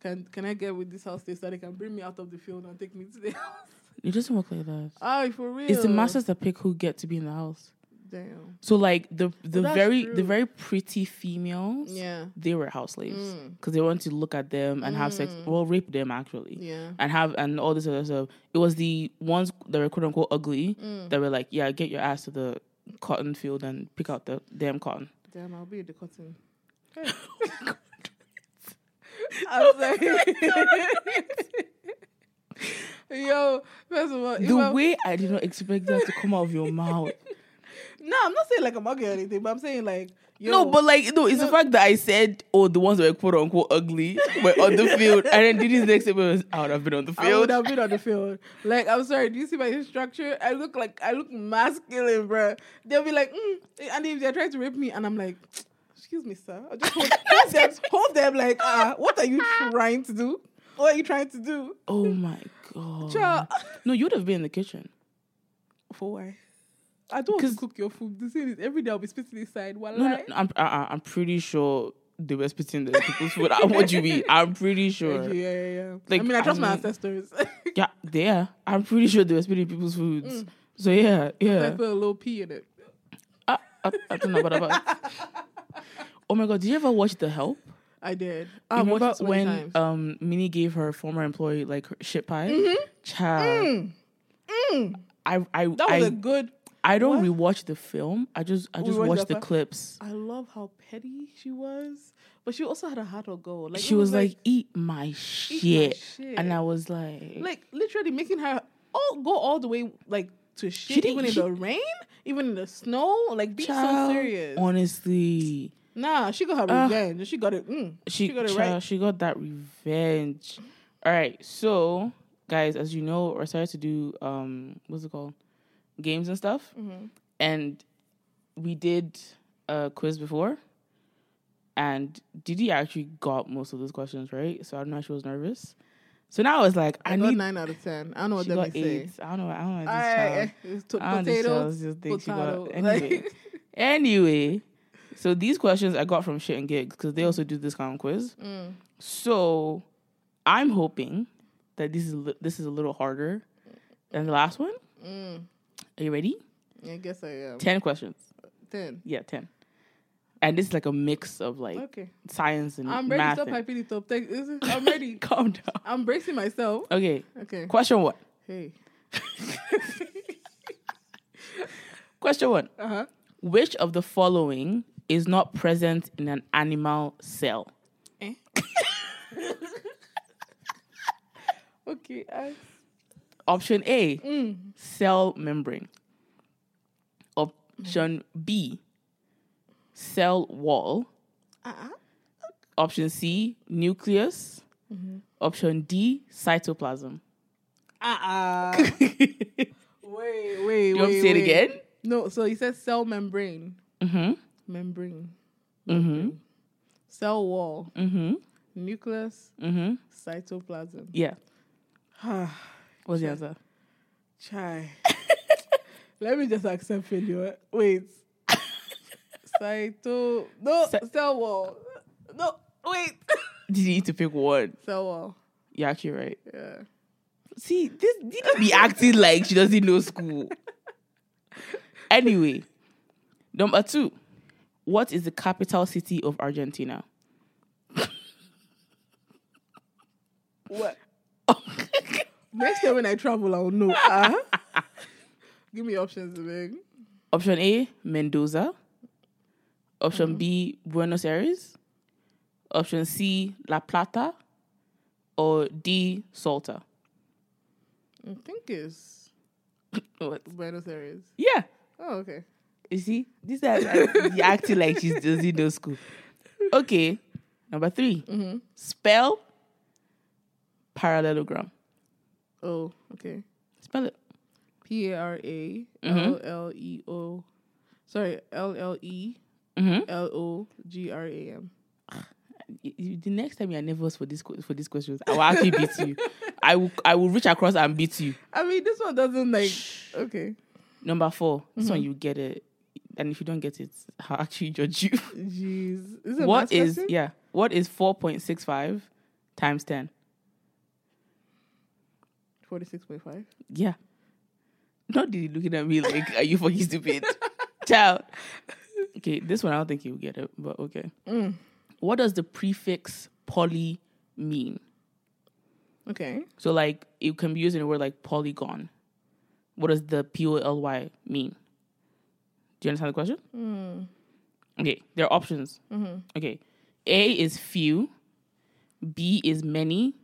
Speaker 1: can can I get with this house slave so they can bring me out of the field and take me to the house?
Speaker 2: It doesn't work like that.
Speaker 1: Ah, for real.
Speaker 2: It's the masters that pick who get to be in the house.
Speaker 1: Damn.
Speaker 2: So like the the
Speaker 1: that's
Speaker 2: very
Speaker 1: true.
Speaker 2: the very pretty females,
Speaker 1: Yeah.
Speaker 2: they were house slaves
Speaker 1: Mm.
Speaker 2: because they wanted to look at them and have sex. Well, rape them actually.
Speaker 1: Yeah.
Speaker 2: and have and all this other stuff. It was the ones that were quote unquote ugly
Speaker 1: Mm.
Speaker 2: that were like, yeah, get your ass to the cotton field and pick out the damn cotton.
Speaker 1: Damn, I'll be the cotton. I was like, yo, first of all,
Speaker 2: The way I did not expect that to come out of your mouth.
Speaker 1: No, I'm not saying like I'm ugly or anything, but I'm saying like
Speaker 2: No, but like no, it's the fact that I said, oh, the ones that were quote unquote ugly were on the field, and then Didi's next statement was, I would have been on the field.
Speaker 1: I would have been on the field. Like, I'm sorry, do you see my structure? I look like I look masculine, bro. They'll be like, mm. and if they're trying to rape me, and I'm like, excuse me, sir. I just hold, hold them, hold them like, ah, what are you trying to do? What are you trying to do?
Speaker 2: Oh my god!
Speaker 1: Child.
Speaker 2: No, you would have been in the kitchen.
Speaker 1: For why? I don't want to cook your food. The thing is, every day I'll be spitting inside. While
Speaker 2: No, no, I'm uh, I'm pretty sure they were spitting the people's food. Uh, what do you mean? I'm pretty sure.
Speaker 1: Yeah, yeah, yeah.
Speaker 2: Like,
Speaker 1: I mean, I trust
Speaker 2: I
Speaker 1: my ancestors.
Speaker 2: Yeah, they are. I'm pretty sure they were spitting people's foods.
Speaker 1: Mm.
Speaker 2: So yeah, yeah.
Speaker 1: I put a little pee in it.
Speaker 2: I, I, I don't know about that. Oh my god! Did you ever watch The Help?
Speaker 1: I did. I watched
Speaker 2: remember when
Speaker 1: times.
Speaker 2: um Minny gave her former employee like shit pie?
Speaker 1: Mm-hmm.
Speaker 2: Child, I I
Speaker 1: that was a good.
Speaker 2: I don't
Speaker 1: what?
Speaker 2: rewatch the film. I just I just watch
Speaker 1: the
Speaker 2: clips.
Speaker 1: I love how petty she was, but she also had a heart of gold. Like
Speaker 2: she
Speaker 1: it
Speaker 2: was like, "Eat my shit,"
Speaker 1: shit.
Speaker 2: and I was like,
Speaker 1: like literally making her all go all the way like to shit, even in
Speaker 2: she-
Speaker 1: the rain, even in the snow. Like be so serious.
Speaker 2: Honestly,
Speaker 1: nah, she got her
Speaker 2: Uh,
Speaker 1: revenge. She got it. Mm,
Speaker 2: she
Speaker 1: she got it
Speaker 2: child,
Speaker 1: right.
Speaker 2: She got that revenge. All right, so guys, as you know, we're starting to do um, what's it called, games and stuff,
Speaker 1: Mm-hmm.
Speaker 2: and we did a quiz before, and Didi actually got most of those questions right. So I don't know if she was nervous. So now it's like I,
Speaker 1: I
Speaker 2: need.
Speaker 1: nine out of ten. I don't know what that means.
Speaker 2: I don't know. I don't know. This
Speaker 1: Alright,
Speaker 2: child.
Speaker 1: it's to-
Speaker 2: I don't think
Speaker 1: potatoes.
Speaker 2: Charles just think she
Speaker 1: potato.
Speaker 2: got anyway. Anyway, so these questions I got from shit and gigs because they also do this kind of quiz.
Speaker 1: mm,
Speaker 2: So I'm hoping that this is li- this is a little harder than the last one.
Speaker 1: mm.
Speaker 2: Are you ready?
Speaker 1: I guess I am.
Speaker 2: Ten questions.
Speaker 1: Ten.
Speaker 2: Yeah, ten. And this is like a mix of like
Speaker 1: Okay.
Speaker 2: science and
Speaker 1: I'm ready.
Speaker 2: math.
Speaker 1: Stop hyping it up. Take, I'm ready.
Speaker 2: Calm down.
Speaker 1: I'm bracing myself.
Speaker 2: Okay.
Speaker 1: Okay.
Speaker 2: Question one.
Speaker 1: Hey.
Speaker 2: Question one.
Speaker 1: Uh huh.
Speaker 2: Which of the following is not present in an animal cell?
Speaker 1: Eh? okay. I,
Speaker 2: Option A,
Speaker 1: mm.
Speaker 2: cell membrane. Option B, cell wall.
Speaker 1: Uh-uh.
Speaker 2: Option C, nucleus.
Speaker 1: Mm-hmm.
Speaker 2: Option D, cytoplasm.
Speaker 1: Uh-uh.
Speaker 2: you
Speaker 1: wait, wait,
Speaker 2: want to say it again?
Speaker 1: No, so he says cell membrane.
Speaker 2: Mm-hmm.
Speaker 1: Membrane.
Speaker 2: Mm-hmm.
Speaker 1: Cell wall.
Speaker 2: Mm-hmm.
Speaker 1: Nucleus.
Speaker 2: Mm-hmm.
Speaker 1: Cytoplasm.
Speaker 2: Yeah. What's the answer?
Speaker 1: Chai. Let me just accept failure. Wait. Cyto. No,
Speaker 2: Cy-
Speaker 1: cell wall. No, wait.
Speaker 2: Did you need to pick one?
Speaker 1: cell wall.
Speaker 2: You're actually right.
Speaker 1: Yeah.
Speaker 2: See, this did be acting like she doesn't know school. Anyway, number two. What is the capital city of Argentina?
Speaker 1: What? Next time when I travel, I'll know. Uh, give me options, big.
Speaker 2: Option A, Mendoza. Option B, Buenos Aires. Option C, La Plata. Or D, Salta.
Speaker 1: I think it's
Speaker 2: What?
Speaker 1: Buenos Aires.
Speaker 2: Yeah.
Speaker 1: Oh, okay.
Speaker 2: You see, this is acting like she's doesn't know school. Okay, number 3 Spell parallelogram.
Speaker 1: Oh, okay.
Speaker 2: Spell it.
Speaker 1: P A R A L L E O. Sorry, L L E
Speaker 2: Mm-hmm.
Speaker 1: L O G R A M.
Speaker 2: The next time you are nervous for this for these questions, I will actually beat you. I will I will reach across and beat you.
Speaker 1: I mean, this one doesn't like. Okay.
Speaker 2: Number 4 This one you get it, and if you don't get it, I'll actually judge you.
Speaker 1: Jeez. Is
Speaker 2: what is yeah? What is four point six five times ten?
Speaker 1: 46.5.
Speaker 2: Yeah. Not really looking at me like, are you fucking stupid? Child. Okay, this one I don't think you'll get it, but okay.
Speaker 1: Mm.
Speaker 2: What does the prefix poly mean?
Speaker 1: Okay.
Speaker 2: So, like, it can be used in a word like polygon. What does the P O L Y mean? Do you understand the question?
Speaker 1: Mm.
Speaker 2: Okay, there are options.
Speaker 1: Mm-hmm.
Speaker 2: Okay, A is few, B is many,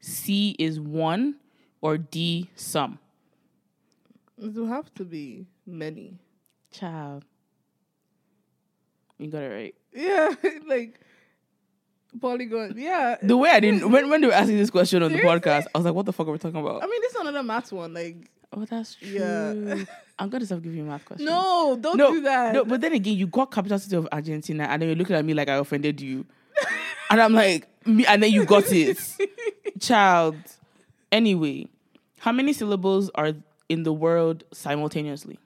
Speaker 2: C is one, or D some.
Speaker 1: It will have to be many.
Speaker 2: Child. You got it right.
Speaker 1: Yeah, like polygon. Yeah.
Speaker 2: The way I didn't when when they were asking this question on the podcast, I was like, "What the fuck are we talking about?"
Speaker 1: I mean, this is another math one. Like,
Speaker 2: oh, that's true.
Speaker 1: Yeah.
Speaker 2: I'm gonna stop giving you math questions.
Speaker 1: no, don't
Speaker 2: no,
Speaker 1: do that.
Speaker 2: no. But then again, you got capital city of Argentina, and then you're looking at me like I offended you, and I'm like, me, and then you got it, child. Anyway, how many syllables are in the world simultaneously?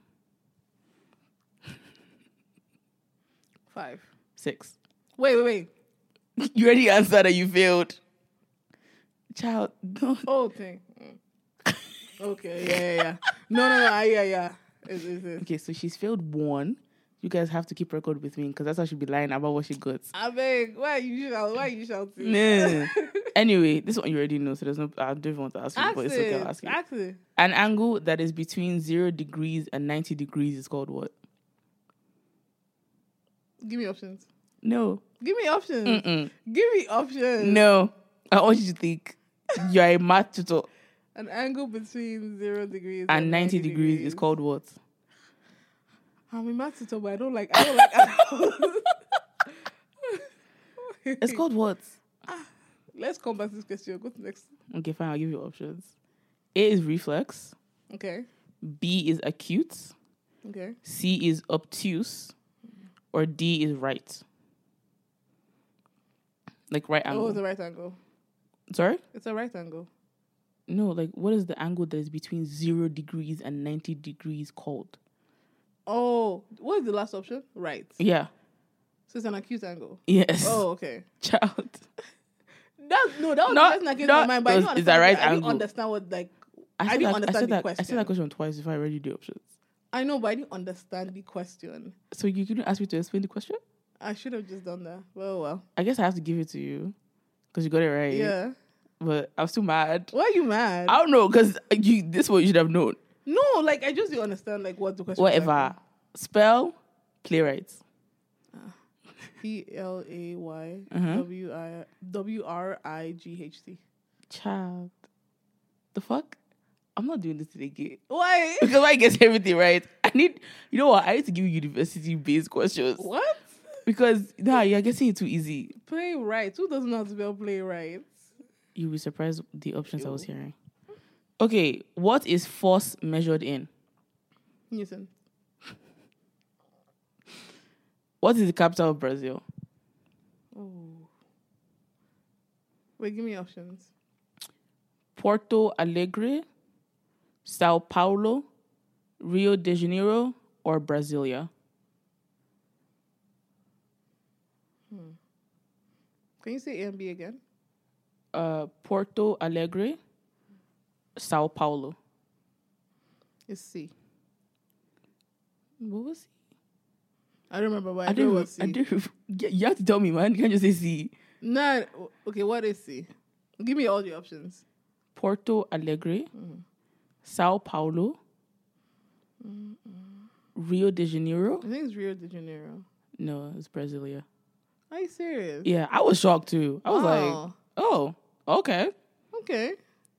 Speaker 1: Five.
Speaker 2: Six.
Speaker 1: Wait, wait, wait.
Speaker 2: You already answered and you failed. Child.
Speaker 1: Oh, okay. Mm. Okay. Yeah, yeah, yeah. No, no, no. ah, Yeah, yeah. It's, it's, it's.
Speaker 2: Okay, so she's failed one. You guys have to keep record with me because that's how she'll be lying about what she got.
Speaker 1: I beg. Why you shout? Why you shouting?
Speaker 2: Nah. anyway, this one you already know, so there's no. I don't even want to ask you,
Speaker 1: Ask
Speaker 2: but it's okay. I'll ask you.
Speaker 1: Ask it.
Speaker 2: An angle that is between zero degrees and ninety degrees is called what?
Speaker 1: Give me options.
Speaker 2: No.
Speaker 1: Give me options.
Speaker 2: Mm-mm.
Speaker 1: Give me options.
Speaker 2: No. I want you to think. You're a math tutor.
Speaker 1: An angle between zero degrees
Speaker 2: And 90 degrees is called what?
Speaker 1: I'm a math tutor, but I don't like. I don't like.
Speaker 2: It's called what?
Speaker 1: Let's come back to this question. Go to the next.
Speaker 2: Okay, fine. I'll give you options. A is reflex.
Speaker 1: Okay.
Speaker 2: B is acute.
Speaker 1: Okay.
Speaker 2: C is obtuse. Or D is right. Like right
Speaker 1: Oh,
Speaker 2: angle.
Speaker 1: it's a right angle.
Speaker 2: Sorry?
Speaker 1: It's a right angle.
Speaker 2: No, like what is the angle that is between zero degrees and 90 degrees called?
Speaker 1: Oh, what is the last option? Right.
Speaker 2: Yeah.
Speaker 1: So it's an acute angle.
Speaker 2: Yes.
Speaker 1: Oh, okay.
Speaker 2: Child.
Speaker 1: That no, that was
Speaker 2: No,
Speaker 1: the thing that came
Speaker 2: no,
Speaker 1: to my mind. But I didn't
Speaker 2: is that right
Speaker 1: I didn't understand what like.
Speaker 2: I,
Speaker 1: I didn't
Speaker 2: that,
Speaker 1: understand
Speaker 2: said
Speaker 1: the
Speaker 2: that, I said that question twice before I read you the options.
Speaker 1: I know, but I didn't understand the question.
Speaker 2: So you couldn't ask me to explain the question?
Speaker 1: I should have just done that. Well, oh well.
Speaker 2: I guess I have to give it to you because you got it right.
Speaker 1: Yeah.
Speaker 2: But I was too mad.
Speaker 1: Why are you mad?
Speaker 2: I don't know because you this one you should have known.
Speaker 1: no, like I just didn't understand like what the question.
Speaker 2: Whatever. Spell playwright.
Speaker 1: P L A Y
Speaker 2: Uh-huh.
Speaker 1: W I W R I G H T.
Speaker 2: Child. The fuck? I'm not doing this today again.
Speaker 1: Why?
Speaker 2: Because I guess everything right. I need you know what? I need to give you university based questions.
Speaker 1: What?
Speaker 2: Because nah, you're getting it too easy.
Speaker 1: Play right. Who doesn't know how to spell play right?
Speaker 2: You'll be surprised the options I was hearing. Okay, what is force measured in?
Speaker 1: Newton.
Speaker 2: What is the capital of Brazil?
Speaker 1: Oh. Wait, give me options.
Speaker 2: Porto Alegre, Sao Paulo, Rio de Janeiro, or Brasilia?
Speaker 1: Can you say A and B again?
Speaker 2: Uh, Porto Alegre, Sao Paulo.
Speaker 1: It's C.
Speaker 2: What was?
Speaker 1: I don't remember, but I,
Speaker 2: I didn't.
Speaker 1: what's C.
Speaker 2: I didn't. You have to tell me, man. You can't just say C.
Speaker 1: Nah, okay, what is C? Give me all the options.
Speaker 2: Porto Alegre, mm. Sao Paulo, Rio de Janeiro.
Speaker 1: I think it's Rio de Janeiro.
Speaker 2: No, it's Brasilia.
Speaker 1: Are you serious?
Speaker 2: Yeah, I was shocked too. I was like, oh, okay.
Speaker 1: okay.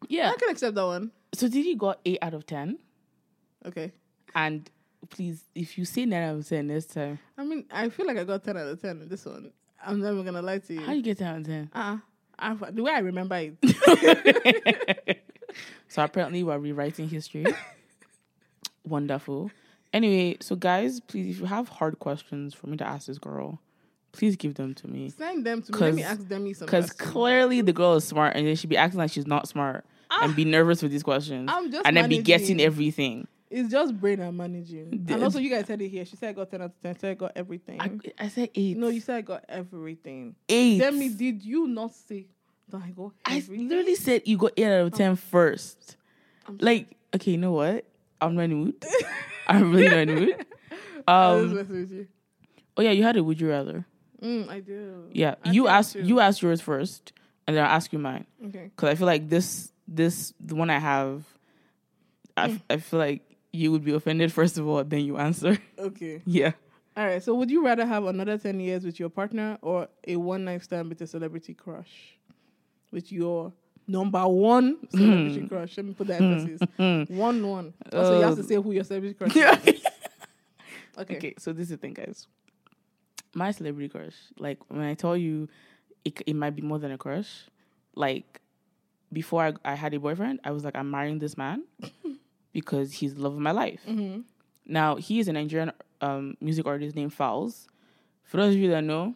Speaker 2: Yeah.
Speaker 1: I can accept that one.
Speaker 2: So did you got eight out of ten?
Speaker 1: Okay.
Speaker 2: And please, if you say nine out of ten next time,
Speaker 1: I mean, I feel like I got 10 out of 10 in this one. I'm never to lie to you.
Speaker 2: how you get ten out of ten?
Speaker 1: uh the way I remember it.
Speaker 2: so apparently we're rewriting history. Wonderful. Anyway, so guys, please, if you have hard questions for me to ask this girl, please give them to me.
Speaker 1: Send them to me. Let me ask them some
Speaker 2: Because clearly the girl is smart, and then she'd be acting like she's not smart and be nervous with these questions,
Speaker 1: I'm just
Speaker 2: and then be guessing everything.
Speaker 1: It's just brain and managing.
Speaker 2: The-
Speaker 1: And also, you guys said it here. She said I got 10 out of 10. said I got everything.
Speaker 2: I, I said eight.
Speaker 1: no, you said I got everything.
Speaker 2: eight.
Speaker 1: Tell me, did you not say that I got
Speaker 2: I literally said you got eight out of ten first.
Speaker 1: I'm
Speaker 2: Like, okay, you know what? I'm not in the mood. I'm really not in the mood.
Speaker 1: I was
Speaker 2: Um,
Speaker 1: with you.
Speaker 2: oh yeah, you had a would you rather?
Speaker 1: Mm, I do.
Speaker 2: Yeah,
Speaker 1: I
Speaker 2: you asked you asked yours first, and then I'll ask you mine
Speaker 1: Okay.
Speaker 2: because I feel like this this the one I have. I I feel like you would be offended first of all, then you answer.
Speaker 1: Okay.
Speaker 2: yeah.
Speaker 1: All right. So, would you rather have another 10 years with your partner or a one night stand with a celebrity crush? With your number one hmm. celebrity crush. Let me put hmm. the emphasis. Hmm. One, one. Also, you have to
Speaker 2: Oh.
Speaker 1: say who your celebrity crush is. Okay.
Speaker 2: Okay, so this is the thing, guys. my celebrity crush. Like when I tell you, it it might be more than a crush. Like before I, I had a boyfriend, I was like, I'm marrying this man because he's the love of my life.
Speaker 1: Mm-hmm.
Speaker 2: Now he is a Nigerian um, music artist named Falz. For those of you that know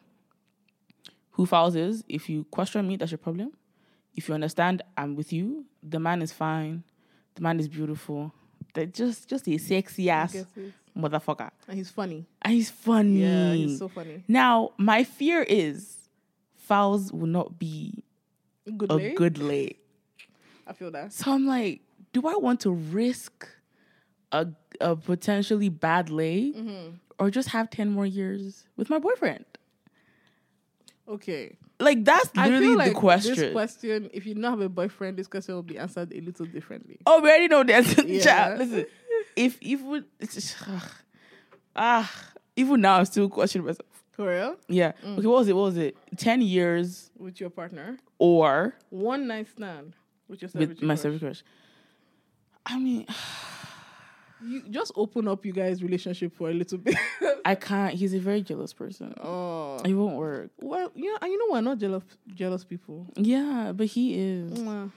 Speaker 2: who Falz is, if you question me, that's your problem. If you understand, I'm with you. The man is fine. The man is beautiful. They're just just a sexy ass motherfucker.
Speaker 1: And he's funny.
Speaker 2: And he's funny.
Speaker 1: Yeah, he's so funny.
Speaker 2: now, my fear is Falz will not be
Speaker 1: Good
Speaker 2: a
Speaker 1: lay.
Speaker 2: good lay.
Speaker 1: I feel that.
Speaker 2: So I'm like, do I want to risk a a potentially bad lay
Speaker 1: Mm-hmm.
Speaker 2: or just have 10 more years with my boyfriend?
Speaker 1: Okay.
Speaker 2: Like that's literally
Speaker 1: like
Speaker 2: the question.
Speaker 1: This question, if you don't have a boyfriend, this question will be answered a little differently.
Speaker 2: oh, we already know the answer.
Speaker 1: Yeah.
Speaker 2: Listen, if even ah, even now I'm still questioning myself.
Speaker 1: For real?
Speaker 2: Yeah.
Speaker 1: Mm.
Speaker 2: Okay, what was it? What was it? 10 years
Speaker 1: With your partner.
Speaker 2: or
Speaker 1: One night stand with your
Speaker 2: with my
Speaker 1: crush.
Speaker 2: crush? I mean,
Speaker 1: You just open up you guys' relationship for a little bit.
Speaker 2: I can't. He's a very jealous person.
Speaker 1: oh.
Speaker 2: It won't work.
Speaker 1: Well, you know, and you know we're not jealous jealous people.
Speaker 2: Yeah, but he is.
Speaker 1: Oh.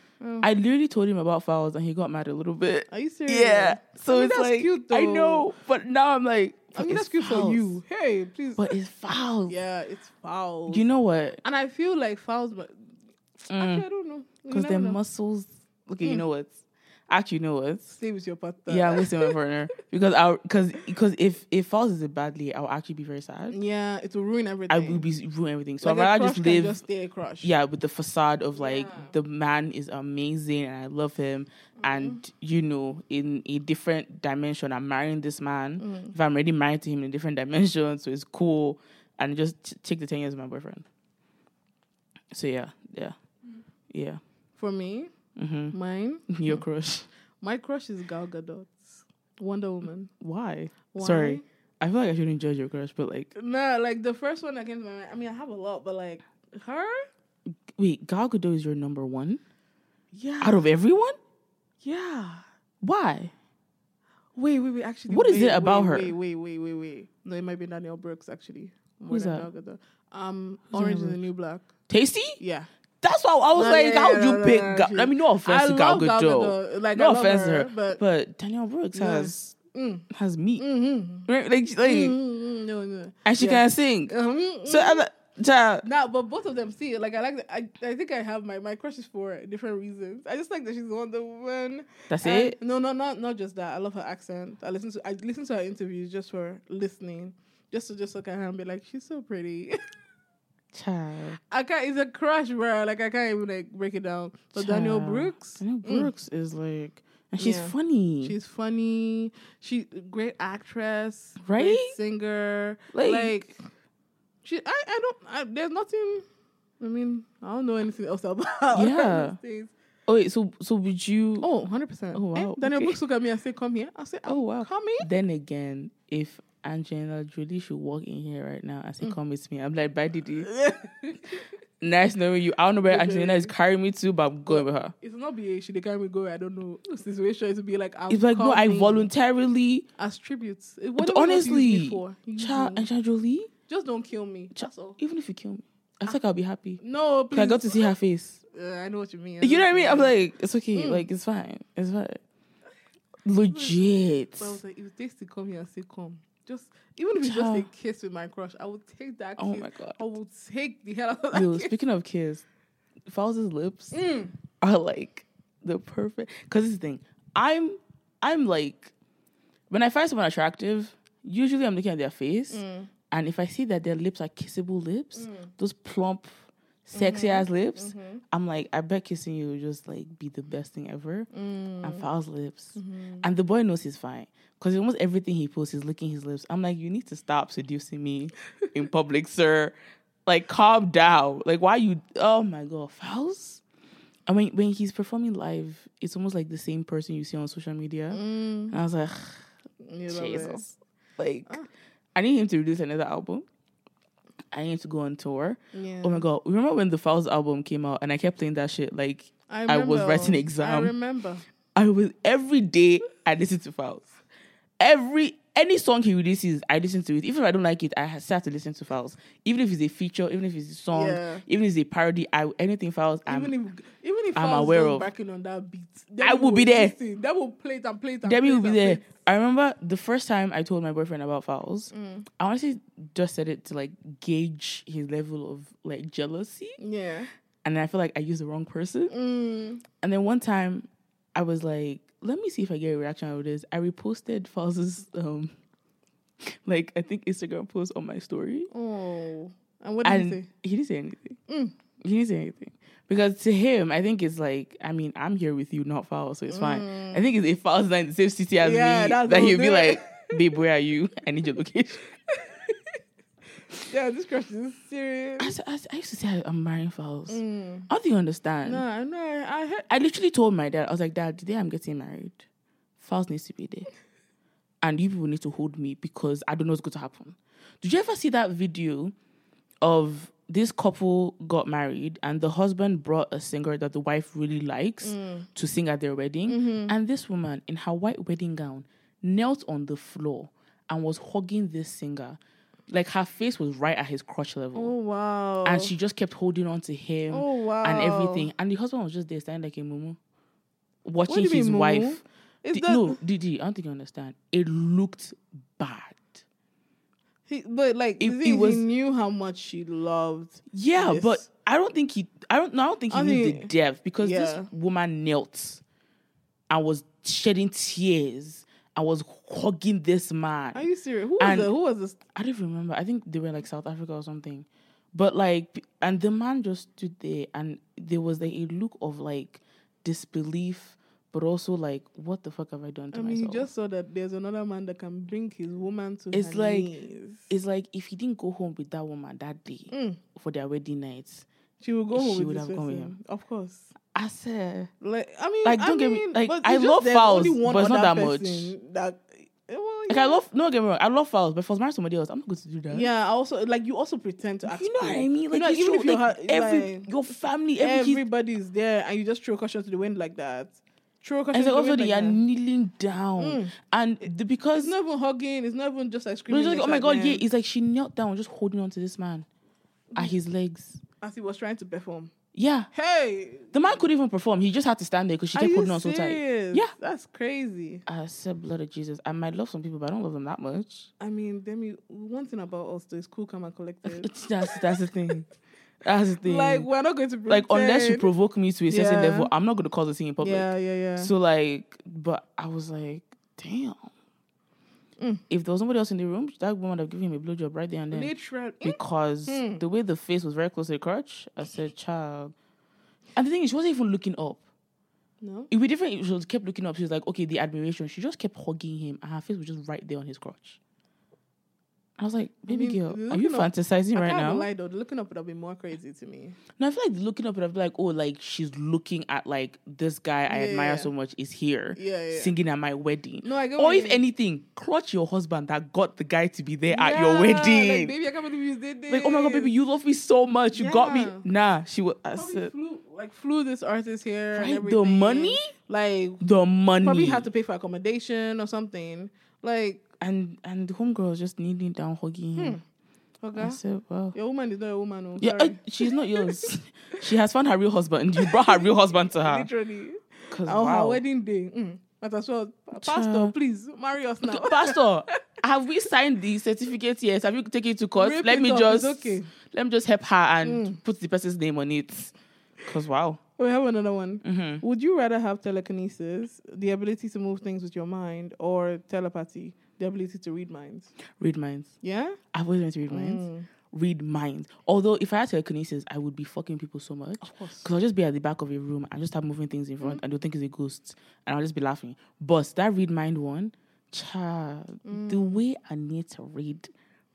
Speaker 2: I literally told him about Falz and he got mad a little bit.
Speaker 1: Are you serious?
Speaker 2: Yeah. So
Speaker 1: I mean,
Speaker 2: it's like
Speaker 1: cute,
Speaker 2: I know, but now I'm like,
Speaker 1: I mean, that's cute for you. Hey, please.
Speaker 2: But it's Falz.
Speaker 1: yeah, it's Falz.
Speaker 2: You know what?
Speaker 1: and I feel like Falz, but actually, I don't know.
Speaker 2: Because their
Speaker 1: know.
Speaker 2: muscles. Okay, you
Speaker 1: Mm.
Speaker 2: know what? Actually, you know what?
Speaker 1: Stay with your partner.
Speaker 2: Yeah, I'm to my partner because I because because if if Falz is it badly, I'll actually be very sad.
Speaker 1: Yeah, it will ruin everything.
Speaker 2: I will be ruin everything. So
Speaker 1: like
Speaker 2: I'd rather just live.
Speaker 1: Just stay a crush.
Speaker 2: yeah, with the facade of like
Speaker 1: Yeah.
Speaker 2: the man is amazing and I love him, and you know, in a different dimension, I'm marrying this man.
Speaker 1: Mm.
Speaker 2: If I'm already married to him in a different dimension, so it's cool, and just t- take the ten years of my boyfriend. So yeah, yeah, yeah.
Speaker 1: For me,
Speaker 2: Mm-hmm.
Speaker 1: mine,
Speaker 2: Your crush?
Speaker 1: my crush is Gal Gadot, Wonder Woman.
Speaker 2: Why?
Speaker 1: Why?
Speaker 2: Sorry, I feel like I shouldn't judge your crush, but like,
Speaker 1: Nah, like the first one that came to my mind. I mean, I have a lot, but like her.
Speaker 2: wait, Gal Gadot is your number one
Speaker 1: Yeah.
Speaker 2: out of everyone?
Speaker 1: yeah.
Speaker 2: Why?
Speaker 1: Wait, wait, wait. Actually,
Speaker 2: What is
Speaker 1: wait,
Speaker 2: it about
Speaker 1: wait,
Speaker 2: her?
Speaker 1: Wait, wait, wait, wait, wait. No, it might be Danielle Brooks actually. More
Speaker 2: Who's
Speaker 1: than
Speaker 2: that?
Speaker 1: Gal Gadot. Um,
Speaker 2: Who's
Speaker 1: Orange is the New Black.
Speaker 2: Taystee?
Speaker 1: Yeah.
Speaker 2: That's why I was
Speaker 1: No,
Speaker 2: like,
Speaker 1: yeah,
Speaker 2: how would
Speaker 1: no,
Speaker 2: you
Speaker 1: no,
Speaker 2: pick?
Speaker 1: no, actually.
Speaker 2: I mean, no offense
Speaker 1: I
Speaker 2: to Gal Gadot.
Speaker 1: Gadot. Like,
Speaker 2: No offense to
Speaker 1: her,
Speaker 2: her,
Speaker 1: but
Speaker 2: But Danielle Brooks
Speaker 1: Yeah.
Speaker 2: has
Speaker 1: mm,
Speaker 2: has meat,
Speaker 1: mm-hmm.
Speaker 2: right? Like, like
Speaker 1: Mm-hmm. no, no.
Speaker 2: and she
Speaker 1: Yeah.
Speaker 2: can sing.
Speaker 1: Um,
Speaker 2: So I'm like, child,
Speaker 1: Nah, but both of them see it. Like I like. The, I I think I have my my crushes for different reasons. I just like that she's Wonder Woman.
Speaker 2: that's
Speaker 1: And-
Speaker 2: it.
Speaker 1: No, no, not not just that. I love her accent. I listen to I listen to her interviews just for listening, just to just look at her and be like, she's so pretty.
Speaker 2: Child,
Speaker 1: I can't. It's a crush, bro. Like I can't even like break it down. But
Speaker 2: Child.
Speaker 1: Brooks,
Speaker 2: Danielle
Speaker 1: mm,
Speaker 2: Brooks is like, and she's
Speaker 1: Yeah.
Speaker 2: funny.
Speaker 1: she's funny. She great actress,
Speaker 2: Right?
Speaker 1: Great singer.
Speaker 2: Like-
Speaker 1: Like, she. I. I don't. I, there's nothing. I mean, I don't know anything else about.
Speaker 2: Yeah. oh wait, so so would you?
Speaker 1: Oh, 100 percent.
Speaker 2: Oh, wow,
Speaker 1: Danielle
Speaker 2: okay.
Speaker 1: Brooks look at me and say, "Come here." I say,
Speaker 2: Oh, wow.
Speaker 1: come here."
Speaker 2: Then again, if Angelina Jolie should walk in here right now and say, "Come with me," I'm like, "Bye, Didi." nice knowing you. I don't know where
Speaker 1: Okay.
Speaker 2: Angelina is carrying me to, but I'm going with her.
Speaker 1: It will not be a she they carry me go. I don't know situation. It will be like I'm
Speaker 2: It's like no, I voluntarily.
Speaker 1: as tributes. What
Speaker 2: But
Speaker 1: do you want to use me
Speaker 2: honestly, Child. Angelina Jolie.
Speaker 1: just don't kill me. All.
Speaker 2: Even if you kill me, I feel like I'll be happy.
Speaker 1: No, please.
Speaker 2: I got to see her face.
Speaker 1: Uh, I know what you mean.
Speaker 2: You know what I mean? I'm
Speaker 1: like.
Speaker 2: it's okay.
Speaker 1: Mm.
Speaker 2: Like it's fine. It's fine. Legit.
Speaker 1: But I was like, if it takes to come here and say come, just even if it's just a kiss with my crush, I would take that.
Speaker 2: Oh my god.
Speaker 1: I would take the hell out of that.
Speaker 2: Yo,
Speaker 1: kiss.
Speaker 2: speaking of kiss, Falz lips
Speaker 1: Mm.
Speaker 2: are like the perfect. Cause this is the thing. I'm I'm like when I find someone attractive, usually I'm looking at their face,
Speaker 1: Mm.
Speaker 2: and if I see that their lips are kissable lips,
Speaker 1: Mm.
Speaker 2: those plump, sexy ass lips,
Speaker 1: Mhm.
Speaker 2: I'm like, I bet kissing you will just like be the best thing ever.
Speaker 1: Mm.
Speaker 2: And Falz lips.
Speaker 1: Mhm.
Speaker 2: And the boy knows he's fine. Because almost everything he posts is licking his lips. I'm like, you need to stop seducing me in public, sir. Like, calm down. Like, why you oh my god, Falz? I mean, when he's performing live, it's almost like the same person you see on social media.
Speaker 1: Mm.
Speaker 2: And I was like,
Speaker 1: You love it.
Speaker 2: Jesus. Like,
Speaker 1: Ah.
Speaker 2: I need him to release another album. I need to go on tour.
Speaker 1: Yeah.
Speaker 2: Oh my god. Remember when the Falz album came out and I kept playing that shit? Like
Speaker 1: I,
Speaker 2: I was writing exam.
Speaker 1: I remember.
Speaker 2: I was every day I listened to Falz. Every any song he releases, I listen to it. Even if I don't like it, I have to listen to Falz. Even if it's a feature, even if it's a song,
Speaker 1: Yeah.
Speaker 2: even if it's a parody, I anything Falz, I'm
Speaker 1: even if even if
Speaker 2: I'm
Speaker 1: was
Speaker 2: aware of.
Speaker 1: backing on that beat,
Speaker 2: I will be there.
Speaker 1: Listen, that will play it and play it and
Speaker 2: Demi
Speaker 1: play
Speaker 2: will be there. I remember the first time I told my boyfriend about Falz.
Speaker 1: Mm.
Speaker 2: I honestly just said it to like gauge his level of like jealousy,
Speaker 1: Yeah.
Speaker 2: and I feel like I used the wrong person.
Speaker 1: Mm.
Speaker 2: And then one time, I was like, "Let me see if I get a reaction out of this." I reposted Falz's um, like I think Instagram post on my story,
Speaker 1: Oh. And what did
Speaker 2: and
Speaker 1: you say?
Speaker 2: he didn't say anything.
Speaker 1: Mm.
Speaker 2: He didn't say anything because to him, I think it's like, I mean, I'm here with you, not Falz, so it's fine. I think it's if is not in the same city as
Speaker 1: Mm. Yeah,
Speaker 2: me, that he'll be like, "Babe, where are you? I need your location."
Speaker 1: Yeah, this crush is serious.
Speaker 2: I I used to say I'm marrying Falz.
Speaker 1: Mm.
Speaker 2: How do you understand?
Speaker 1: No, I know. I, I heard.
Speaker 2: I literally told my dad, I was like, Dad, today I'm getting married. Falz needs to be there. And you people need to hold me because I don't know what's going to happen. Did you ever see that video of this couple got married and the husband brought a singer that the wife really likes to sing at their wedding? And this woman in her white wedding gown knelt on the floor and was hugging this singer. Like her face was right at his crotch level
Speaker 1: Oh wow.
Speaker 2: and she just kept holding on to him
Speaker 1: Oh wow.
Speaker 2: and everything. And the husband was just there standing like a mumu, watching his
Speaker 1: mean,
Speaker 2: wife.
Speaker 1: Is that
Speaker 2: no, Didi, I don't think you understand. It looked bad.
Speaker 1: he, but like
Speaker 2: It-
Speaker 1: the
Speaker 2: it was-
Speaker 1: he knew how much she loved.
Speaker 2: Yeah,
Speaker 1: Yes.
Speaker 2: but I don't think he. I don't. No, I don't think he
Speaker 1: I
Speaker 2: knew the
Speaker 1: mean,
Speaker 2: depth because
Speaker 1: yeah.
Speaker 2: this woman knelt and was shedding tears. I was hugging this man.
Speaker 1: Are you serious? Who was the, Who was this?
Speaker 2: I don't remember. I think they were like South Africa or something. But like, and the man just stood there, and there was like a look of like disbelief, but also like, what the fuck have I done to
Speaker 1: I mean, he
Speaker 2: myself?
Speaker 1: just saw that there's another man that can bring his woman to
Speaker 2: It's like-
Speaker 1: knees.
Speaker 2: it's like if he didn't go home with that woman that day
Speaker 1: Mm.
Speaker 2: for their wedding night,
Speaker 1: She would go home
Speaker 2: She would have gone with him.
Speaker 1: Of course.
Speaker 2: I said,
Speaker 1: Like I mean,
Speaker 2: Like,
Speaker 1: I
Speaker 2: don't get me- like, I love
Speaker 1: Falz,
Speaker 2: but it's not that much.
Speaker 1: That, eh, well,
Speaker 2: like, I love, no, get me wrong, I love Falz, but was married somebody else, I'm not going to do that.
Speaker 1: Yeah, I also like you also pretend to act.
Speaker 2: You know what. I mean?
Speaker 1: You
Speaker 2: Like,
Speaker 1: know,
Speaker 2: you
Speaker 1: even if you're
Speaker 2: like,
Speaker 1: ha-
Speaker 2: every
Speaker 1: like,
Speaker 2: your family, every,
Speaker 1: everybody's there and you just throw caution to the wind like that. Throw caution
Speaker 2: and
Speaker 1: to the
Speaker 2: also
Speaker 1: wind
Speaker 2: they
Speaker 1: like
Speaker 2: are
Speaker 1: that.
Speaker 2: kneeling down,
Speaker 1: Mm.
Speaker 2: and the, because
Speaker 1: It's not even hugging. It's not even just like screaming.
Speaker 2: it's like, oh my god, yeah. It's like she knelt down, just holding on to this man at his legs.
Speaker 1: as he was trying to perform.
Speaker 2: Yeah,
Speaker 1: Hey,
Speaker 2: the man couldn't even perform. He just had to stand there because she kept holding on so tight. Yeah.
Speaker 1: that's crazy.
Speaker 2: I said, blood of Jesus. I might love some people, but I don't love them that much.
Speaker 1: I mean, Demi, one thing about us though is cool, calm, and collected.
Speaker 2: It's that's that's the thing. That's the thing.
Speaker 1: like we're not going to
Speaker 2: like unless you provoke me to a certain
Speaker 1: Yeah.
Speaker 2: level, I'm not going to cause a scene in public.
Speaker 1: Yeah, yeah, yeah.
Speaker 2: So like, but I was like, damn.
Speaker 1: Mm.
Speaker 2: If there was somebody else in the room, that woman would have given him a blowjob right there and then.
Speaker 1: Literal.
Speaker 2: because
Speaker 1: Hmm.
Speaker 2: the way the face was very close to the crotch, I said, "Child." And the thing is, she wasn't even looking up.
Speaker 1: No.
Speaker 2: It would be different if she was kept looking up. She was like, "Okay, the admiration." She just kept hugging him, and her face was just right there on his crotch. I was like, "Baby
Speaker 1: mean,
Speaker 2: girl, are you
Speaker 1: up-
Speaker 2: fantasizing
Speaker 1: I
Speaker 2: right now?"
Speaker 1: lie though. Looking up would have been more crazy to me.
Speaker 2: No, I feel like looking up, and I'd be like, "Oh, like she's looking at like this guy I admire
Speaker 1: yeah.
Speaker 2: so much is here,
Speaker 1: Yeah, yeah.
Speaker 2: singing at my wedding."
Speaker 1: No, I get
Speaker 2: Or if
Speaker 1: mean.
Speaker 2: anything, clutch your husband that got the guy to be there at your wedding.
Speaker 1: Like, baby, I can't believe you did this.
Speaker 2: Like, oh my god, baby, you love me so much. You got me. Nah, she was. I said,
Speaker 1: flew, like flew this artist here. and
Speaker 2: right, the money,
Speaker 1: Like
Speaker 2: the money.
Speaker 1: probably had to pay for accommodation or something. Like,
Speaker 2: and and the homegirl was just kneeling down, hugging him. I
Speaker 1: okay,
Speaker 2: said, wow.
Speaker 1: your woman is not a woman. Oh,
Speaker 2: Yeah, uh, she's not yours. she has found her real husband. You brought her real husband to her.
Speaker 1: literally on
Speaker 2: wow.
Speaker 1: her wedding day. Mm. But as well, pastor, please marry us now.
Speaker 2: Pastor, have we signed the certificate? Yes. Have you taken it to court?
Speaker 1: Rip
Speaker 2: let me
Speaker 1: up,
Speaker 2: just
Speaker 1: okay.
Speaker 2: let me just help her and
Speaker 1: Mm.
Speaker 2: put the person's name on it. Cause wow.
Speaker 1: We have another one.
Speaker 2: Mm-hmm.
Speaker 1: Would you rather have telekinesis, the ability to move things with your mind, or telepathy, the ability to read minds?
Speaker 2: Read minds.
Speaker 1: Yeah.
Speaker 2: I've always wanted to read minds.
Speaker 1: Mm.
Speaker 2: Read minds. Although if I had telekinesis, I would be fucking people so much.
Speaker 1: Of course.
Speaker 2: Because I'll just be at the back of a room and just start moving things in front and they'll think it's a ghost. And I'll just be laughing. But that read mind one, child, the
Speaker 1: Mm.
Speaker 2: way I need to read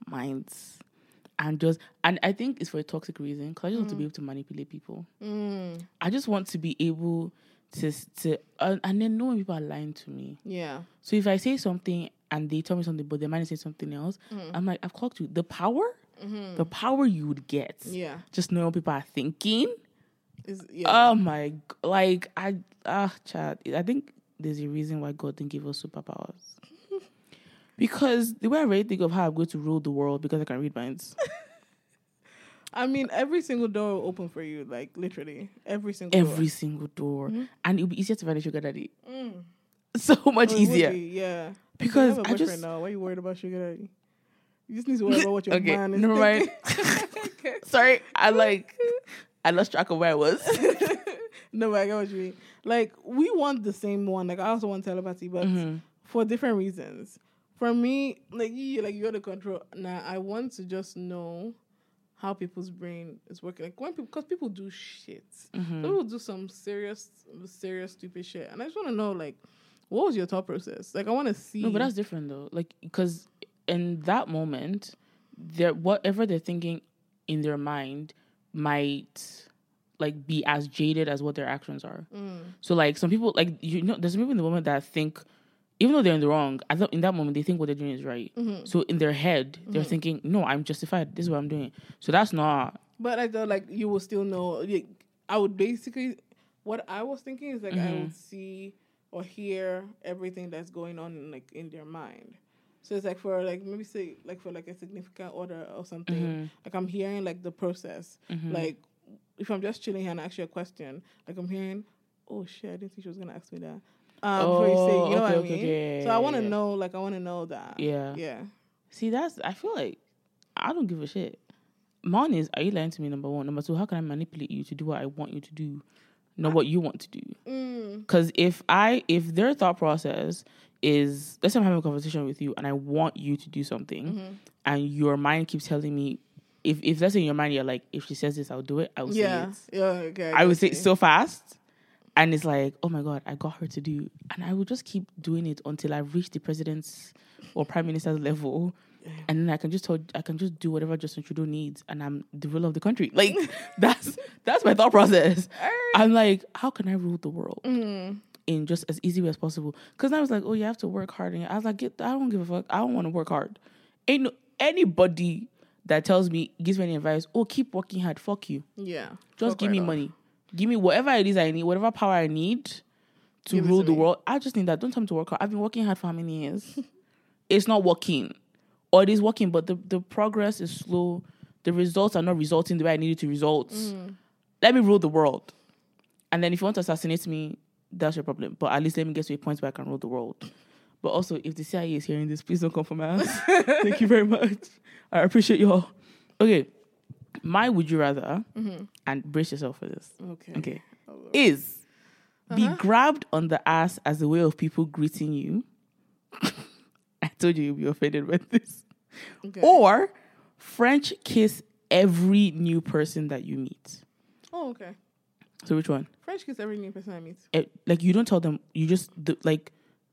Speaker 2: minds and just, and I think it's for a toxic reason because I just want to be able to manipulate people.
Speaker 1: Mm.
Speaker 2: I just want to be able to, to uh, and then know when people are lying to me.
Speaker 1: Yeah.
Speaker 2: So if I say something and they tell me something, but their mind is saying something else,
Speaker 1: Mm.
Speaker 2: I'm like, I've clocked you. The power,
Speaker 1: Mm-hmm.
Speaker 2: the power you would get,
Speaker 1: Yeah.
Speaker 2: just knowing what people are thinking.
Speaker 1: Is yeah.
Speaker 2: Oh my, like I, ah, chat. I think there's a reason why God didn't give us superpowers. Because the way I really think of how I'm going to rule the world because I can read minds.
Speaker 1: I mean, every single door will open for you, like literally every single
Speaker 2: Every
Speaker 1: door.
Speaker 2: single door.
Speaker 1: Mhm.
Speaker 2: And it'll be easier to find a sugar daddy.
Speaker 1: Mm.
Speaker 2: So much
Speaker 1: Oh,
Speaker 2: easier.
Speaker 1: yeah.
Speaker 2: Because
Speaker 1: you have a
Speaker 2: I just
Speaker 1: now. Why are you worried about sugar daddy? You just need to worry about what your
Speaker 2: Okay,
Speaker 1: man is
Speaker 2: never mind.
Speaker 1: thinking.
Speaker 2: sorry, I like I lost track of where I was.
Speaker 1: no, but I get what you mean. Like we want the same one. Like I also want telepathy, but
Speaker 2: Mhm.
Speaker 1: for different reasons. For me, like you, like you're the control. Now I want to just know how people's brain is working. Like when people, because people do shit.
Speaker 2: Mhm.
Speaker 1: People do some serious, serious, stupid shit, and I just want to know, like, what was your thought process? Like, I want to see.
Speaker 2: No, but that's different though. Like because in that moment, they're whatever they're thinking in their mind might like be as jaded as what their actions are.
Speaker 1: Mm.
Speaker 2: So like some people like you know there's people in the moment that think even though they're in the wrong, I thought in that moment they think what they're doing is right.
Speaker 1: Mhm.
Speaker 2: So in their head, they're
Speaker 1: Mm-hmm.
Speaker 2: thinking, No, I'm justified. This is what I'm doing. So that's not
Speaker 1: But I thought like you will still know. Like, I would basically, what I was thinking is like I
Speaker 2: Mhm.
Speaker 1: would see or hear everything that's going on in, like in their mind. So it's like for like maybe say like for like a significant order or something.
Speaker 2: Mhm.
Speaker 1: Like I'm hearing like the process.
Speaker 2: Mhm.
Speaker 1: Like if I'm just chilling here and I ask you a question, like I'm hearing, oh shit, I didn't think she was gonna ask me that. Um, before you say, you know
Speaker 2: Oh,
Speaker 1: what I
Speaker 2: okay, okay,
Speaker 1: mean?
Speaker 2: okay,
Speaker 1: so I want to
Speaker 2: yeah.
Speaker 1: know, like I want to know that.
Speaker 2: Yeah.
Speaker 1: Yeah.
Speaker 2: See, that's I feel like I don't give a shit. Mine is, are you lying to me? Number one. Number two, how can I manipulate you to do what I want you to do, not what you want to do?
Speaker 1: Mm.
Speaker 2: Because if I, if their thought process is, let's say I'm having a conversation with you and I want you to do something,
Speaker 1: Mm-hmm.
Speaker 2: and your mind keeps telling me, if if let's say in your mind you're like, if she says this, I'll do it. I will
Speaker 1: Yeah.
Speaker 2: say it.
Speaker 1: Yeah. Okay.
Speaker 2: I would
Speaker 1: get
Speaker 2: say it so fast. And it's like, oh my God, I got her to do. And I will just keep doing it until I reach the president's or prime minister's level. And then I can just tell, I can just do whatever Justin Trudeau needs, and I'm the ruler of the country. Like that's that's my thought process. I'm like, how can I rule the world
Speaker 1: Mm.
Speaker 2: in just as easy way as possible? Because I was like, oh, you have to work hard, and I was like, get, I don't give a fuck. I don't want to work hard. Ain't no anybody that tells me gives me any advice. Oh, keep working hard. Fuck you.
Speaker 1: Yeah.
Speaker 2: Just give
Speaker 1: right
Speaker 2: me
Speaker 1: off.
Speaker 2: money. Give me whatever it is I need, whatever power I need to
Speaker 1: Give
Speaker 2: rule
Speaker 1: to
Speaker 2: the world. I just need that. Don't tell me to work hard. I've been working hard for how many years? it's not working. Or it is working, but the, the progress is slow. The results are not resulting the way I needed to result.
Speaker 1: Mm.
Speaker 2: Let me rule the world. And then if you want to assassinate me, that's your problem. But at least let me get to a point where I can rule the world. But also, if the CIA is hearing this, please don't come for my ass. Thank you very much. I appreciate y'all. Okay. My would you rather, and brace yourself for this.
Speaker 1: Okay.
Speaker 2: Okay.
Speaker 1: Oh,
Speaker 2: Is be
Speaker 1: Uh-huh.
Speaker 2: grabbed on the ass as a way of people greeting you. Told you you'd be offended with this.
Speaker 1: Okay.
Speaker 2: Or French kiss every new person that you meet.
Speaker 1: Oh, okay.
Speaker 2: So which one?
Speaker 1: French kiss every new person I meet.
Speaker 2: Eh, like you don't tell them. You just like.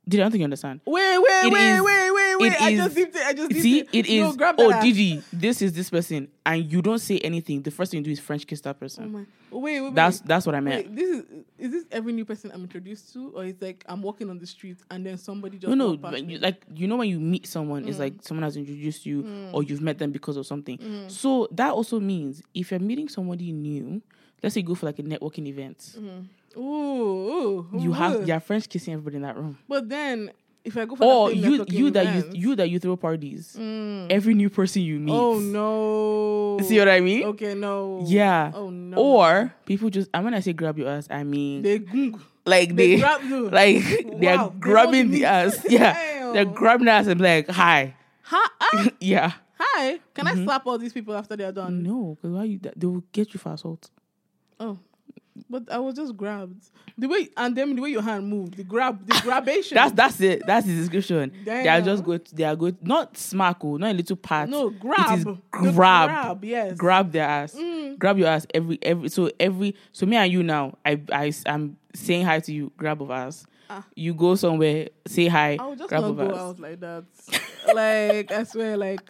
Speaker 2: Did I don't think you understand?
Speaker 1: Wait, wait,
Speaker 2: It
Speaker 1: wait,
Speaker 2: is-
Speaker 1: wait, wait, wait.
Speaker 2: it
Speaker 1: I
Speaker 2: is-
Speaker 1: just deeped it. I just deeped
Speaker 2: See,
Speaker 1: it.
Speaker 2: it
Speaker 1: No,
Speaker 2: is. oh. Didi, this is this person, and you don't say anything. The first thing you do is French kiss that person.
Speaker 1: Oh my. Wait, wait,
Speaker 2: that's
Speaker 1: wait.
Speaker 2: that's what I meant.
Speaker 1: Wait, this is is this every new person I'm introduced to, or it's like I'm walking on the street and then somebody just
Speaker 2: No, no,
Speaker 1: past
Speaker 2: when
Speaker 1: me?
Speaker 2: you, like you know when you meet someone,
Speaker 1: Mm.
Speaker 2: it's like someone has introduced you mm. or you've met them because of something. Mm. So that also means if you're meeting somebody new, let's say you go for like a networking event, mm.
Speaker 1: Ooh, ooh,
Speaker 2: you have your French kissing everybody in that room.
Speaker 1: But then if I go for
Speaker 2: Or
Speaker 1: that same
Speaker 2: you you that you you that you throw parties.
Speaker 1: Mm.
Speaker 2: Every new person you meet.
Speaker 1: Oh no.
Speaker 2: See what I mean?
Speaker 1: Okay, no.
Speaker 2: Yeah.
Speaker 1: Oh no.
Speaker 2: Or people just and when I say grab your ass, I mean
Speaker 1: they
Speaker 2: like
Speaker 1: They,
Speaker 2: they,
Speaker 1: grab you.
Speaker 2: like they're
Speaker 1: Wow, they
Speaker 2: grabbing the ass. Yeah.
Speaker 1: Damn.
Speaker 2: They're grabbing the ass and be like, hi.
Speaker 1: Hi, ah,
Speaker 2: yeah.
Speaker 1: hi. Can
Speaker 2: Mm-hmm.
Speaker 1: I slap all these people after they're done?
Speaker 2: No, because why you they will get you for assault.
Speaker 1: Oh. But I was just grabbed. The way and then the way your hand moved, the grab, the grabation.
Speaker 2: That's that's it. That's the description. They are just
Speaker 1: Damn.
Speaker 2: going. To, they are going not smack, oh, not a little pat.
Speaker 1: no grab.
Speaker 2: is
Speaker 1: The
Speaker 2: grab.
Speaker 1: grab, yes.
Speaker 2: Grab their ass.
Speaker 1: Mm.
Speaker 2: Grab your ass every every. So every. So me and you now. I I am saying hi to you. Grab of ass.
Speaker 1: Ah.
Speaker 2: You go somewhere. Say hi.
Speaker 1: I would just
Speaker 2: grab
Speaker 1: not go
Speaker 2: ass.
Speaker 1: out like that. like I swear, like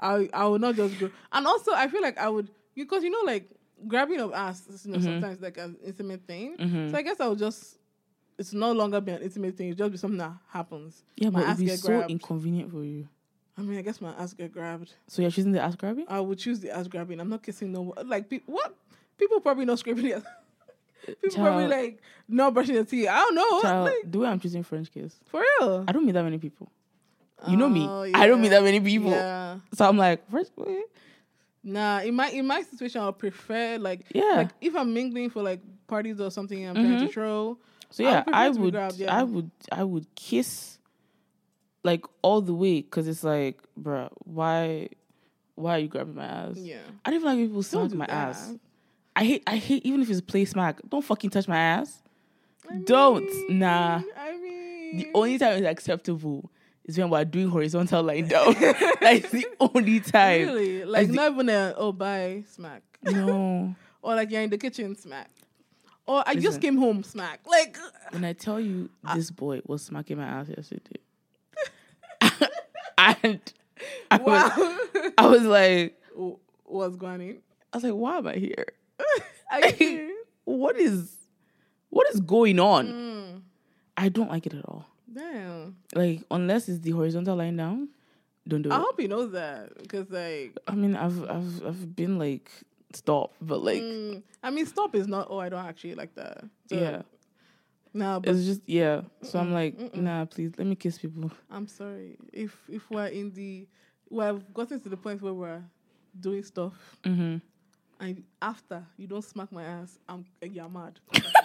Speaker 1: I I would not just go. And also, I feel like I would because you know, like grabbing of ass, you know,
Speaker 2: Mhm.
Speaker 1: sometimes like an intimate thing.
Speaker 2: Mhm.
Speaker 1: So I guess I would just. It's no longer be an intimate thing. It's just be something that happens.
Speaker 2: Yeah,
Speaker 1: my
Speaker 2: but
Speaker 1: ass
Speaker 2: it'd be so
Speaker 1: grabbed.
Speaker 2: inconvenient for you.
Speaker 1: I mean, I guess my ass get grabbed.
Speaker 2: So you're choosing the ass grabbing.
Speaker 1: I would choose the ass grabbing. I'm not kissing no one. Like pe- what? People probably not scraping their. People probably like not brushing their teeth. I don't know.
Speaker 2: Child,
Speaker 1: Like,
Speaker 2: the way I'm choosing French kiss,
Speaker 1: for real.
Speaker 2: I don't meet that many people. You know me.
Speaker 1: Oh,
Speaker 2: I don't meet that many people.
Speaker 1: Yeah.
Speaker 2: So I'm like, first.
Speaker 1: Nah, in my in my situation, I would prefer like
Speaker 2: Yeah.
Speaker 1: like if I'm mingling for like parties or something, I'm trying to
Speaker 2: Mhm.
Speaker 1: throw.
Speaker 2: So yeah, I would,
Speaker 1: grabbed, yeah.
Speaker 2: I would, I would kiss, like all the way, because it's like, bruh, why, why are you grabbing my ass?
Speaker 1: Yeah.
Speaker 2: I don't even like people smack
Speaker 1: do
Speaker 2: my
Speaker 1: that.
Speaker 2: ass. I hate, I hate even if it's play smack. Don't fucking touch my ass.
Speaker 1: I
Speaker 2: Don't.
Speaker 1: mean,
Speaker 2: Nah.
Speaker 1: I mean,
Speaker 2: The only time it's acceptable is when we're doing horizontal line down. That's the only time.
Speaker 1: really like
Speaker 2: the-
Speaker 1: not even a oh bye smack
Speaker 2: No.
Speaker 1: or like you're in the kitchen smack or I just came home smack like
Speaker 2: When I tell you this boy was smacking my ass yesterday, and I was,
Speaker 1: wow.
Speaker 2: I was like,
Speaker 1: What's going on?
Speaker 2: I was like, why am I here?
Speaker 1: You?
Speaker 2: What is, what is going on?
Speaker 1: Mm,
Speaker 2: I don't like it at all.
Speaker 1: Damn.
Speaker 2: Like unless it's the horizontal line down, don't do
Speaker 1: I
Speaker 2: it.
Speaker 1: I hope he knows that because like.
Speaker 2: I mean, I've I've I've been like stop, but like
Speaker 1: mm, I mean, stop is not. Oh, I don't actually like that. So,
Speaker 2: yeah,
Speaker 1: Nah, but
Speaker 2: it's just yeah. So I'm like,
Speaker 1: mm-mm.
Speaker 2: nah, please let me kiss people.
Speaker 1: I'm sorry if if we're in the we've gotten to the point where we're doing stuff
Speaker 2: Mm-hmm.
Speaker 1: and after you don't smack my ass, I'm you're mad.